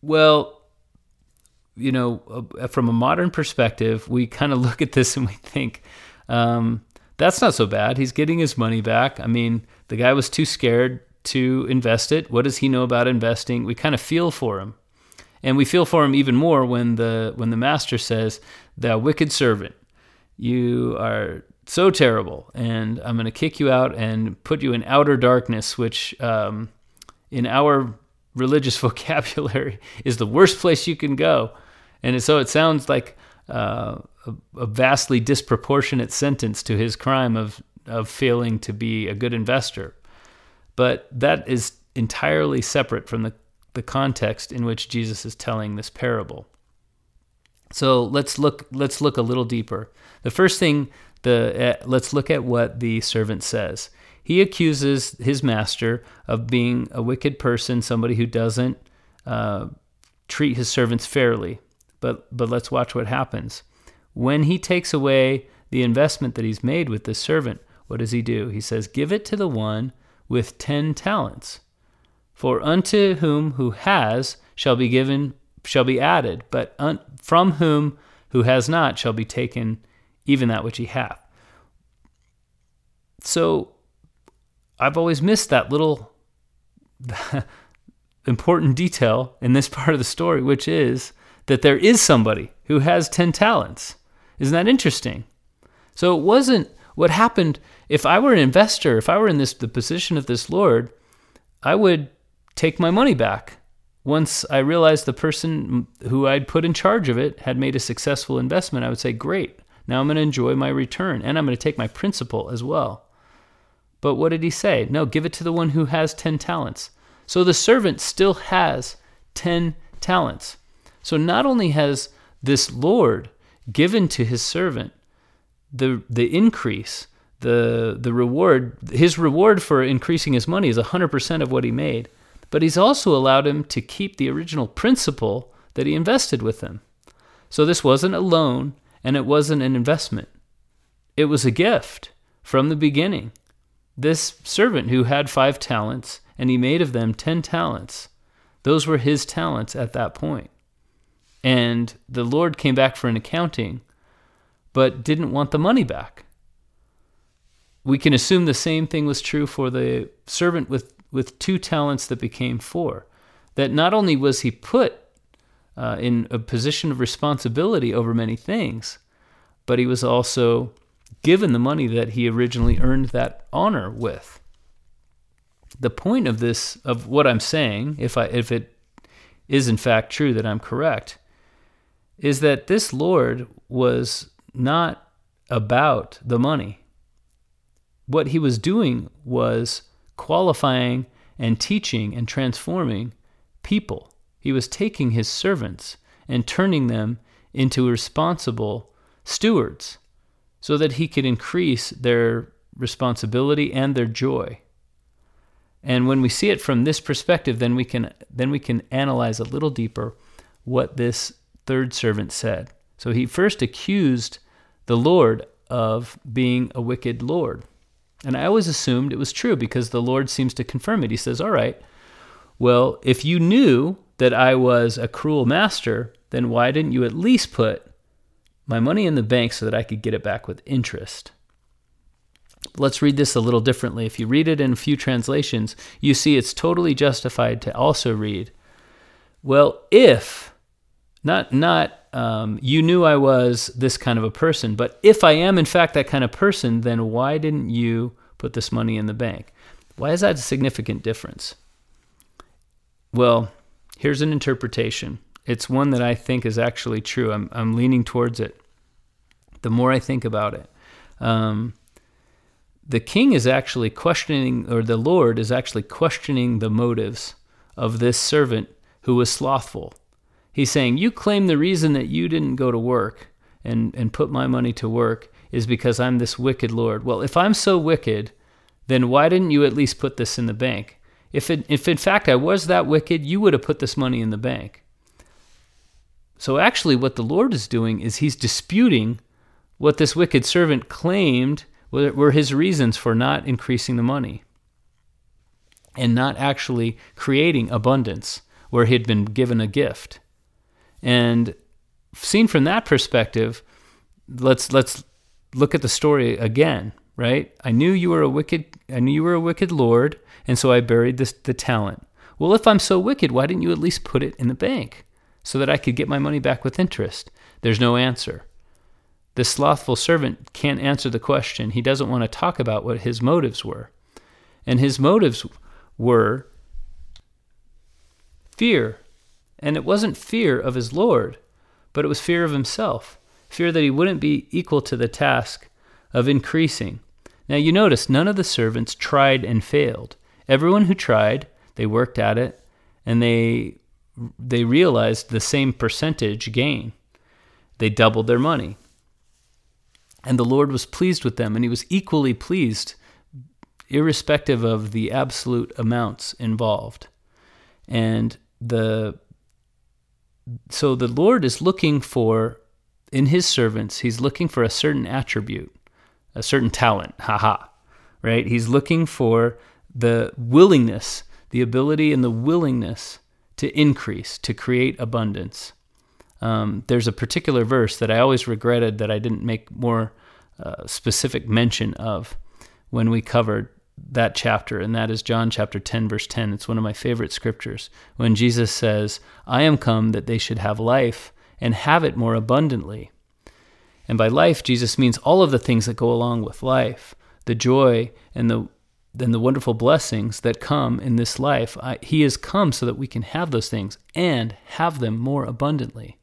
Well, you know, uh, from a modern perspective, we kind of look at this and we think, um, that's not so bad. He's getting his money back. I mean, the guy was too scared to invest it. What does he know about investing? We kind of feel for him. And we feel for him even more when the when the master says, "Thou wicked servant, you are so terrible, and I'm going to kick you out and put you in outer darkness, which um, in our religious vocabulary is the worst place you can go. And so it sounds like uh, a, a, vastly disproportionate sentence to his crime of, of failing to be a good investor. But that is entirely separate from the, the context in which Jesus is telling this parable. So let's look let's look a little deeper. The first thing the, uh, let's look at what the servant says. He accuses his master of being a wicked person, somebody who doesn't uh, treat his servants fairly. But, but let's watch what happens. When he takes away the investment that he's made with this servant, what does he do? He says, Give it to the one with ten talents. For unto whom who has shall be given shall be added, but un- from whom who has not shall be taken even that which he hath. So I've always missed that little important detail in this part of the story, which is that there is somebody who has 10 talents. Isn't that interesting? So it wasn't what happened if I were an investor, if I were in this the position of this Lord, I would take my money back. Once I realized the person who I'd put in charge of it had made a successful investment, I would say, Great, now I'm going to enjoy my return and I'm going to take my principal as well. But what did he say? No, give it to the one who has 10 talents. So the servant still has 10 talents. So not only has this Lord given to his servant the, the increase, the, the reward, his reward for increasing his money is 100% of what he made, but he's also allowed him to keep the original principal that he invested with him. So this wasn't a loan, and it wasn't an investment. It was a gift from the beginning. This servant who had five talents, and he made of them ten talents, those were his talents at that point. And the Lord came back for an accounting, but didn't want the money back. We can assume the same thing was true for the servant with, with two talents that became four. That not only was he put uh, in a position of responsibility over many things, but he was also given the money that he originally earned that honor with. The point of this, of what I'm saying, if I if it is in fact true that I'm correct, is that this Lord was not about the money. What he was doing was qualifying and teaching and transforming people he was taking his servants and turning them into responsible stewards. so that he could increase their responsibility and their joy. And when we see it from this perspective, then we can then we can analyze a little deeper what this third servant said. So he first accused the Lord of being a wicked Lord. And I always assumed it was true because the Lord seems to confirm it. He says, All right, well, if you knew that I was a cruel master, then why didn't you at least put my money in the bank so that I could get it back with interest? Let's read this a little differently. If you read it in a few translations, you see it's totally justified to also read, well, if, not, not, um, you knew I was this kind of a person, but if I am in fact that kind of person, then why didn't you put this money in the bank? Why is that a significant difference? Well, here's an interpretation. It's one that I think is actually true. I'm, I'm leaning towards it the more I think about it. Um, the king is actually questioning, or the Lord is actually questioning the motives of this servant who was slothful. He's saying, You claim the reason that you didn't go to work and, and put my money to work is because I'm this wicked Lord. Well, if I'm so wicked, then why didn't you at least put this in the bank? If, it, if in fact I was that wicked, you would have put this money in the bank. So actually, what the Lord is doing is he's disputing what this wicked servant claimed were his reasons for not increasing the money and not actually creating abundance where he had been given a gift. And seen from that perspective, let's let's look at the story again, right? I knew you were a wicked I knew you were a wicked lord, and so I buried this, the talent. Well, if I'm so wicked, why didn't you at least put it in the bank so that I could get my money back with interest? There's no answer. The slothful servant can't answer the question. He doesn't want to talk about what his motives were. And his motives were fear. And it wasn't fear of his Lord, but it was fear of himself, fear that he wouldn't be equal to the task of increasing. Now, you notice none of the servants tried and failed. Everyone who tried, they worked at it, and they, they realized the same percentage gain. They doubled their money. And the Lord was pleased with them, and he was equally pleased, irrespective of the absolute amounts involved. And the so the Lord is looking for in his servants, he's looking for a certain attribute, a certain talent, haha. Right? He's looking for the willingness, the ability and the willingness to increase, to create abundance. Um, there's a particular verse that I always regretted that I didn't make more uh, specific mention of when we covered that chapter, and that is John chapter 10, verse 10. It's one of my favorite scriptures when Jesus says, I am come that they should have life and have it more abundantly. And by life, Jesus means all of the things that go along with life the joy and the and the wonderful blessings that come in this life. I, he has come so that we can have those things and have them more abundantly.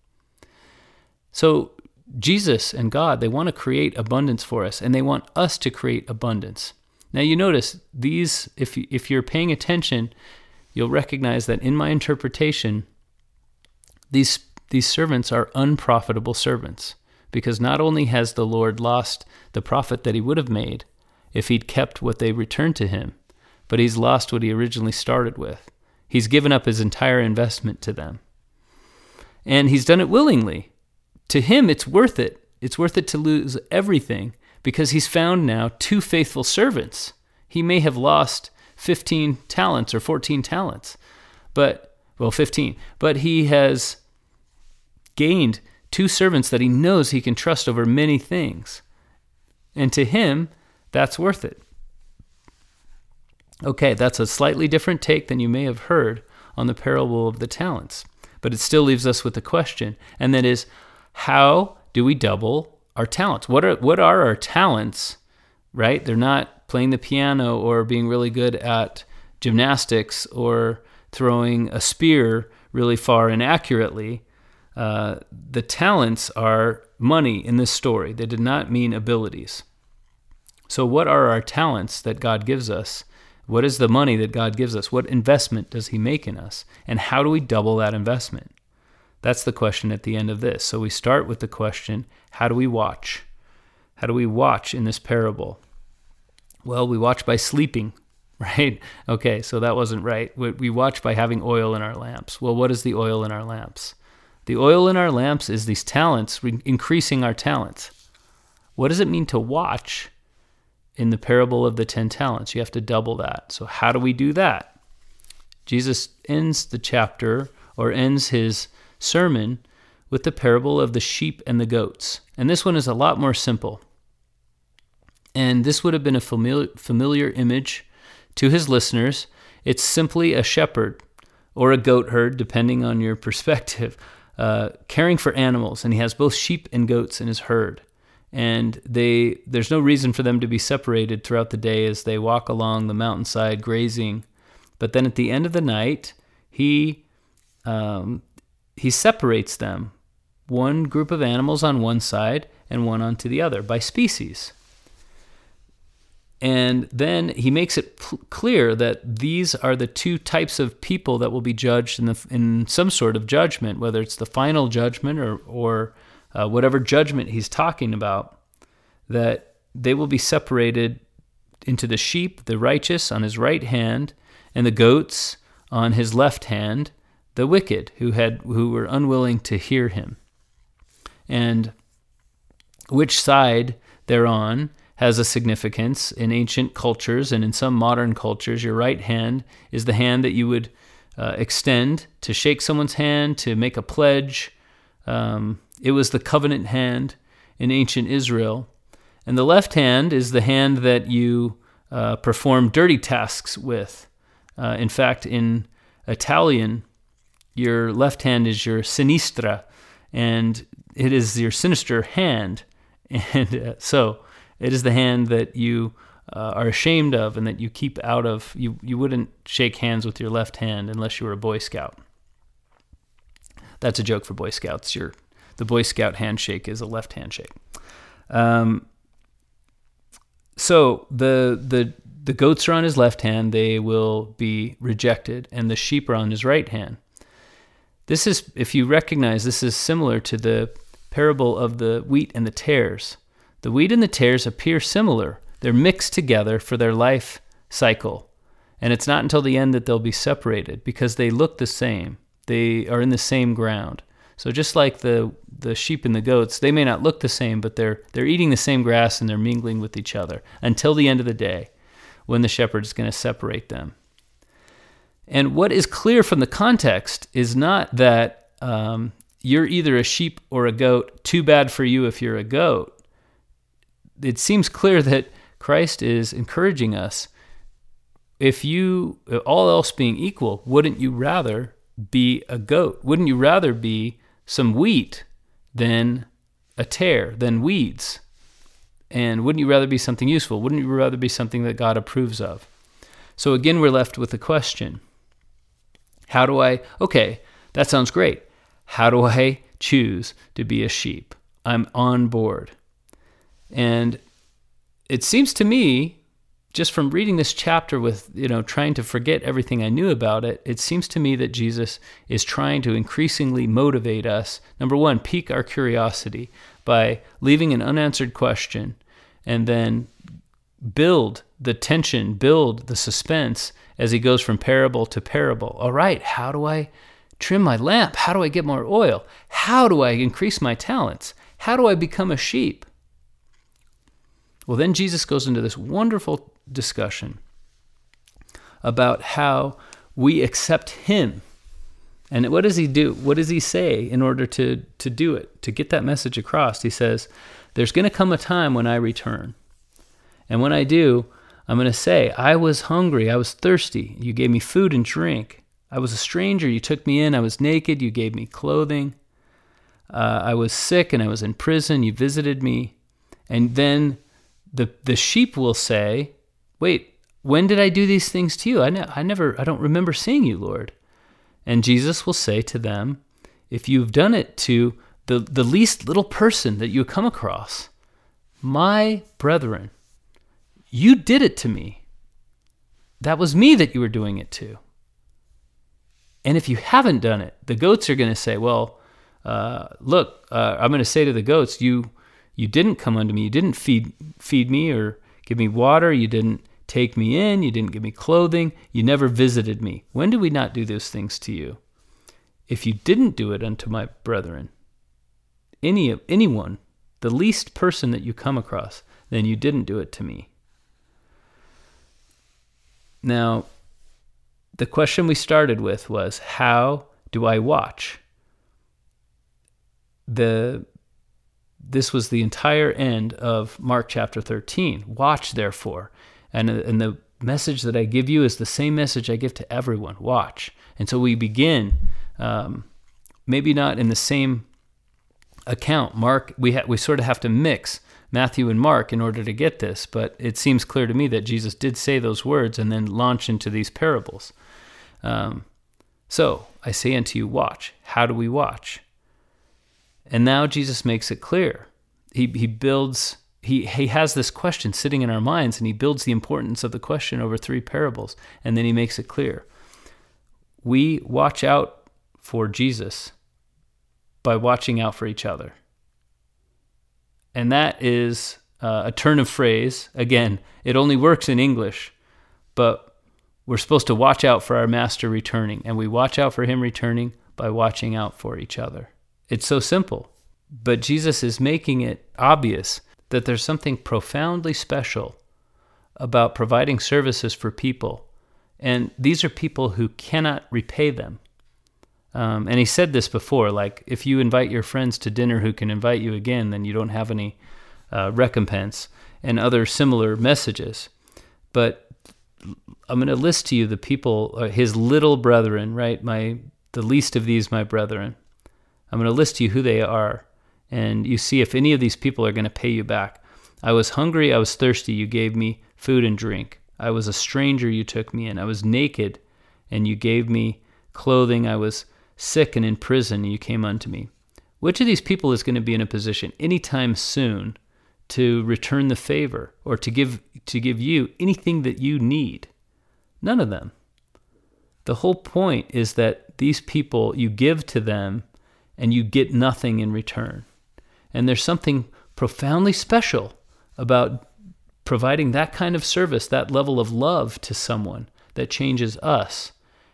So, Jesus and God, they want to create abundance for us, and they want us to create abundance. Now, you notice these, if, if you're paying attention, you'll recognize that in my interpretation, these, these servants are unprofitable servants, because not only has the Lord lost the profit that he would have made if he'd kept what they returned to him, but he's lost what he originally started with. He's given up his entire investment to them. And he's done it willingly to him, it's worth it. It's worth it to lose everything because he's found now two faithful servants. He may have lost 15 talents or 14 talents, but, well, 15, but he has gained two servants that he knows he can trust over many things. And to him, that's worth it. Okay, that's a slightly different take than you may have heard on the parable of the talents, but it still leaves us with a question, and that is how do we double our talents? What are what are our talents? Right? They're not playing the piano or being really good at gymnastics or throwing a spear really far and accurately. Uh, the talents are money in this story. They did not mean abilities. So, what are our talents that God gives us? What is the money that God gives us? What investment does He make in us? And how do we double that investment? That's the question at the end of this. So we start with the question how do we watch? How do we watch in this parable? Well, we watch by sleeping, right? Okay, so that wasn't right. We watch by having oil in our lamps. Well, what is the oil in our lamps? The oil in our lamps is these talents, increasing our talents. What does it mean to watch in the parable of the 10 talents? You have to double that. So, how do we do that? Jesus ends the chapter or ends his sermon with the parable of the sheep and the goats. And this one is a lot more simple. And this would have been a familiar, familiar image to his listeners. It's simply a shepherd or a goat herd, depending on your perspective, uh, caring for animals. And he has both sheep and goats in his herd. And they, there's no reason for them to be separated throughout the day as they walk along the mountainside grazing. But then at the end of the night, he um, he separates them, one group of animals on one side and one onto the other by species. And then he makes it p- clear that these are the two types of people that will be judged in, the, in some sort of judgment, whether it's the final judgment or, or uh, whatever judgment he's talking about, that they will be separated into the sheep, the righteous, on his right hand, and the goats on his left hand, the wicked, who had who were unwilling to hear him. And which side they're on has a significance in ancient cultures and in some modern cultures. Your right hand is the hand that you would uh, extend to shake someone's hand, to make a pledge. Um, it was the covenant hand in ancient Israel. And the left hand is the hand that you uh, perform dirty tasks with. Uh, in fact, in Italian, your left hand is your sinistra, and it is your sinister hand. And uh, so, it is the hand that you uh, are ashamed of and that you keep out of. You, you wouldn't shake hands with your left hand unless you were a Boy Scout. That's a joke for Boy Scouts. Your, the Boy Scout handshake is a left handshake. Um, so the, the, the goats are on his left hand, they will be rejected, and the sheep are on his right hand. This is, if you recognize, this is similar to the parable of the wheat and the tares. The wheat and the tares appear similar. They're mixed together for their life cycle. And it's not until the end that they'll be separated because they look the same. They are in the same ground. So just like the the sheep and the goats, they may not look the same, but they're they're eating the same grass and they're mingling with each other until the end of the day when the shepherd is going to separate them. And what is clear from the context is not that um, you're either a sheep or a goat. Too bad for you if you're a goat it seems clear that Christ is encouraging us. If you, all else being equal, wouldn't you rather be a goat? Wouldn't you rather be some wheat than a tare, than weeds? And wouldn't you rather be something useful? Wouldn't you rather be something that God approves of? So again, we're left with the question How do I, okay, that sounds great. How do I choose to be a sheep? I'm on board. And it seems to me, just from reading this chapter with, you know, trying to forget everything I knew about it, it seems to me that Jesus is trying to increasingly motivate us. Number one, pique our curiosity by leaving an unanswered question and then build the tension, build the suspense as he goes from parable to parable. All right, how do I trim my lamp? How do I get more oil? How do I increase my talents? How do I become a sheep? Well, then Jesus goes into this wonderful discussion about how we accept Him. And what does He do? What does He say in order to, to do it, to get that message across? He says, There's going to come a time when I return. And when I do, I'm going to say, I was hungry, I was thirsty, you gave me food and drink. I was a stranger, you took me in, I was naked, you gave me clothing. Uh, I was sick and I was in prison, you visited me. And then the the sheep will say, "Wait, when did I do these things to you? I, ne- I never, I don't remember seeing you, Lord." And Jesus will say to them, "If you've done it to the the least little person that you come across, my brethren, you did it to me. That was me that you were doing it to." And if you haven't done it, the goats are going to say, "Well." Uh, look, uh, I'm going to say to the goats, you You didn't come unto me. You didn't feed feed me or give me water. You didn't take me in. You didn't give me clothing. You never visited me. When did we not do those things to you? If you didn't do it unto my brethren, any of anyone, the least person that you come across, then you didn't do it to me. Now, the question we started with was how do I watch? The this was the entire end of Mark chapter 13. Watch therefore. And and the message that I give you is the same message I give to everyone. Watch. And so we begin um, maybe not in the same account. Mark we ha- we sort of have to mix Matthew and Mark in order to get this, but it seems clear to me that Jesus did say those words and then launch into these parables. Um, so I say unto you, watch. How do we watch? And now Jesus makes it clear. He, he builds, he, he has this question sitting in our minds, and he builds the importance of the question over three parables, and then he makes it clear. We watch out for Jesus by watching out for each other. And that is uh, a turn of phrase. Again, it only works in English, but we're supposed to watch out for our master returning, and we watch out for him returning by watching out for each other. It's so simple, but Jesus is making it obvious that there's something profoundly special about providing services for people. And these are people who cannot repay them. Um, and he said this before like, if you invite your friends to dinner who can invite you again, then you don't have any uh, recompense, and other similar messages. But I'm going to list to you the people, uh, his little brethren, right? My the least of these, my brethren. I'm going to list to you who they are, and you see if any of these people are going to pay you back. I was hungry, I was thirsty, you gave me food and drink. I was a stranger, you took me in. I was naked, and you gave me clothing. I was sick and in prison, you came unto me. Which of these people is going to be in a position anytime soon to return the favor or to give to give you anything that you need? None of them. The whole point is that these people, you give to them and you get nothing in return. And there's something profoundly special about providing that kind of service, that level of love to someone that changes us.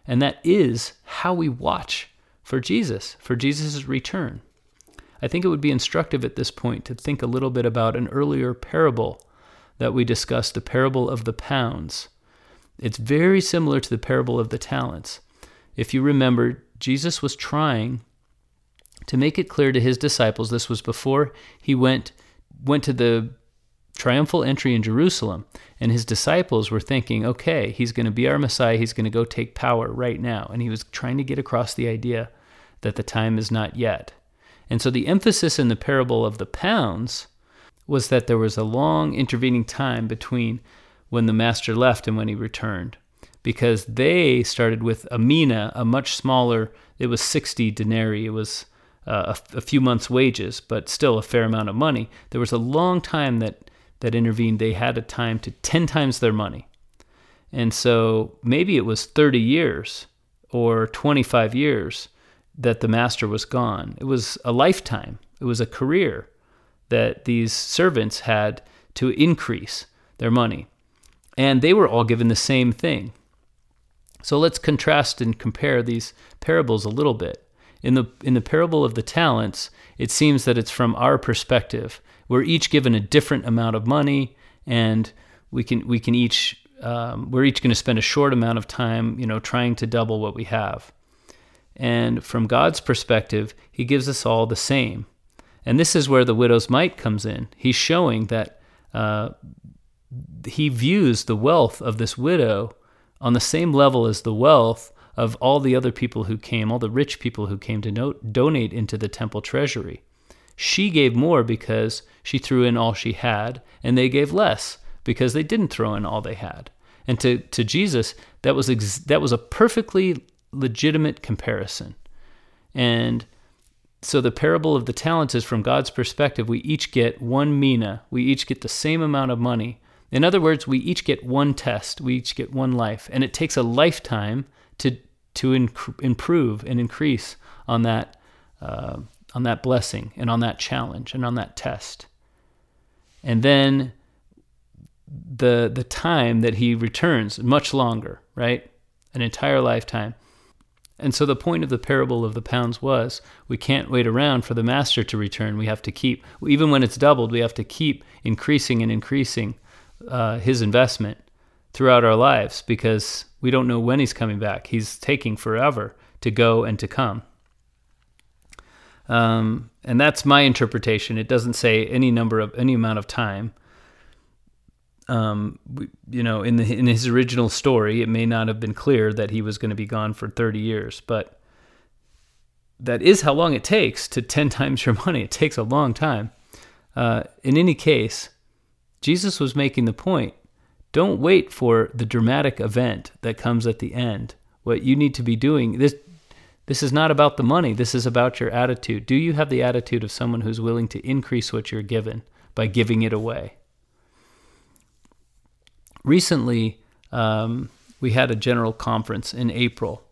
And that is how we watch for Jesus, for Jesus' return. I think it would be instructive at this point to think a little bit about an earlier parable that we discussed, the parable of the pounds. It's very similar to the parable of the talents. If you remember, Jesus was trying to make it clear to his disciples this was before he went went to the triumphal entry in Jerusalem and his disciples were thinking okay he's going to be our messiah he's going to go take power right now and he was trying to get across the idea that the time is not yet and so the emphasis in the parable of the pounds was that there was a long intervening time between when the master left and when he returned because they started with a mina, a much smaller, it was 60 denarii. It was uh, a, a, few months' wages, but still a fair amount of money. There was a long time that, that intervened. They had a time to 10 times their money. And so maybe it was 30 years or 25 years that the master was gone. It was a lifetime, it was a career that these servants had to increase their money and they were all given the same thing. So let's contrast and compare these parables a little bit. In the in the parable of the talents, it seems that it's from our perspective. We're each given a different amount of money, and we can we can each um, we're each going to spend a short amount of time, you know, trying to double what we have. And from God's perspective, He gives us all the same. And this is where the widow's mite comes in. He's showing that uh, he views the wealth of this widow on the same level as the wealth of all the other people who came, all the rich people who came to no- donate into the temple treasury. She gave more because she threw in all she had, and they gave less because they didn't throw in all they had. And to, to Jesus, that was, ex- that was a perfectly legitimate comparison. And so the parable of the talents is from God's perspective, we each get one mina, we each get the same amount of money, in other words, we each get one test, we each get one life, and it takes a lifetime to to inc- improve and increase on that uh, on that blessing and on that challenge and on that test. and then the the time that he returns much longer, right? An entire lifetime. And so the point of the parable of the pounds was we can't wait around for the master to return. We have to keep, even when it's doubled, we have to keep increasing and increasing uh, his investment throughout our lives because we don't know when he's coming back. He's taking forever to go and to come. Um, and that's my interpretation. It doesn't say any number of any amount of time. Um, we, you know, in the in his original story, it may not have been clear that he was going to be gone for 30 years, but that is how long it takes to 10 times your money. It takes a long time. Uh, in any case, Jesus was making the point don't wait for the dramatic event that comes at the end. What you need to be doing this this is not about the money. This is about your attitude. Do you have the attitude of someone who's willing to increase what you're given by giving it away? Recently, um, we had a general conference in April.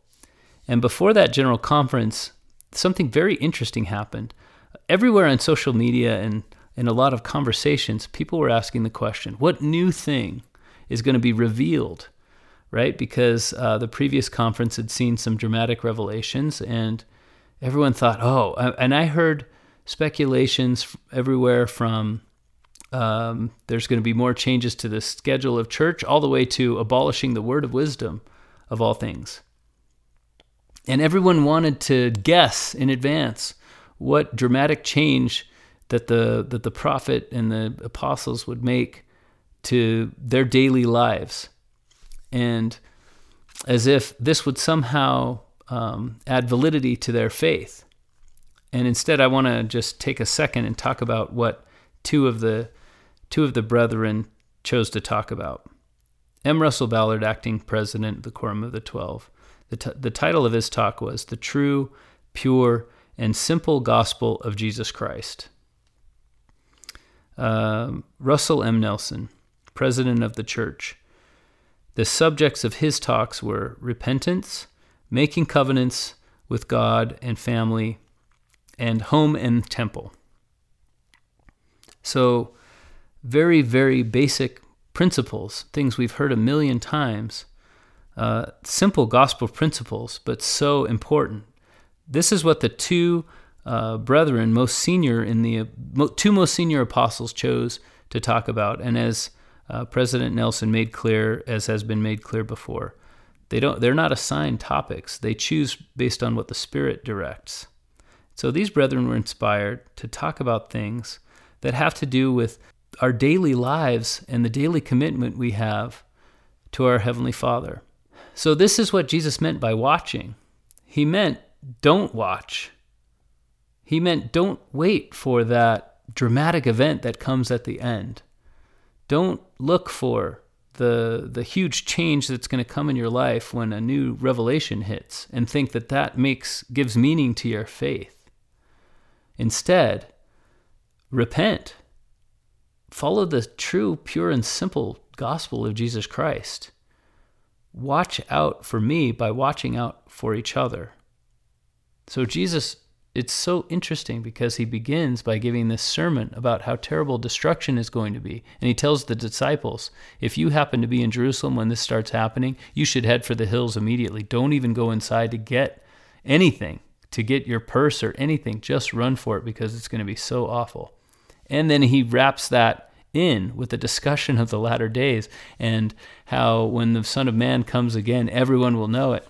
And before that general conference, something very interesting happened. Everywhere on social media and in a lot of conversations, people were asking the question what new thing is going to be revealed right? Because uh, the previous conference had seen some dramatic revelations, and everyone thought, oh, and I heard speculations everywhere from um, there's going to be more changes to the schedule of church, all the way to abolishing the word of wisdom of all things. And everyone wanted to guess in advance what dramatic change that the that the prophet and the apostles would make to their daily lives and as if this would somehow um, add validity to their faith. And instead, I want to just take a second and talk about what two of the two of the brethren chose to talk about. M. Russell Ballard, acting president of the Quorum of the Twelve. The, t- the title of his talk was The True, Pure, and Simple Gospel of Jesus Christ. Um, Russell M. Nelson, president of the church, the subjects of his talks were repentance, making covenants with God and family, and home and temple. So, very, very basic principles, things we've heard a million times, uh, simple gospel principles, but so important. This is what the two uh, brethren, most senior in the uh, two most senior apostles, chose to talk about. And as uh, President Nelson made clear, as has been made clear before, they don't they're not assigned topics. They choose based on what the Spirit directs. So these brethren were inspired to talk about things that have to do with our daily lives and the daily commitment we have to our Heavenly Father. So this is what Jesus meant by watching. He meant don't watch. He meant don't wait for that dramatic event that comes at the end. Don't look for the the huge change that's going to come in your life when a new revelation hits and think that that makes gives meaning to your faith. Instead, repent. Follow the true, pure and simple gospel of Jesus Christ. Watch out for me by watching out for each other. So Jesus it's so interesting because he begins by giving this sermon about how terrible destruction is going to be. And he tells the disciples, if you happen to be in Jerusalem when this starts happening, you should head for the hills immediately. Don't even go inside to get anything, to get your purse or anything. Just run for it because it's going to be so awful. And then he wraps that in with a discussion of the latter days and how when the Son of Man comes again, everyone will know it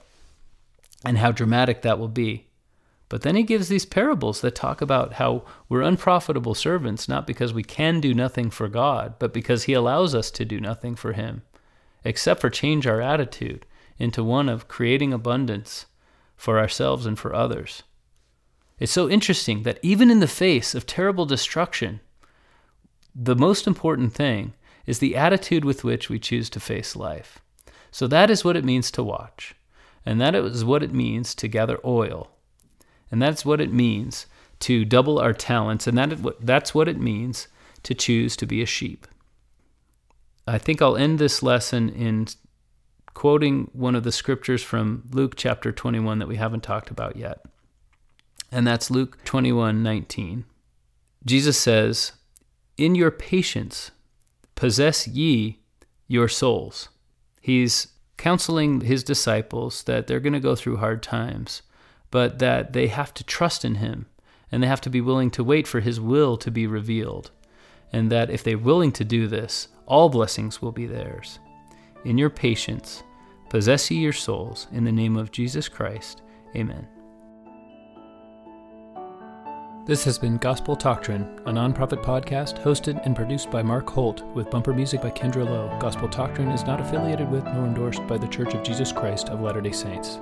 and how dramatic that will be. But then he gives these parables that talk about how we're unprofitable servants, not because we can do nothing for God, but because he allows us to do nothing for him, except for change our attitude into one of creating abundance for ourselves and for others. It's so interesting that even in the face of terrible destruction, the most important thing is the attitude with which we choose to face life. So that is what it means to watch, and that is what it means to gather oil and that's what it means to double our talents. And that, that's what it means to choose to be a sheep. I think I'll end this lesson in quoting one of the scriptures from Luke chapter 21 that we haven't talked about yet. And that's Luke 21 19. Jesus says, In your patience, possess ye your souls. He's counseling his disciples that they're going to go through hard times, but that they have to trust in him and they have to be willing to wait for his will to be revealed. And that if they're willing to do this, all blessings will be theirs. In your patience, possess ye your souls in the name of Jesus Christ. Amen. This has been Gospel Doctrine, a nonprofit podcast hosted and produced by Mark Holt with bumper music by Kendra Lowe. Gospel Doctrine is not affiliated with nor endorsed by The Church of Jesus Christ of Latter day Saints.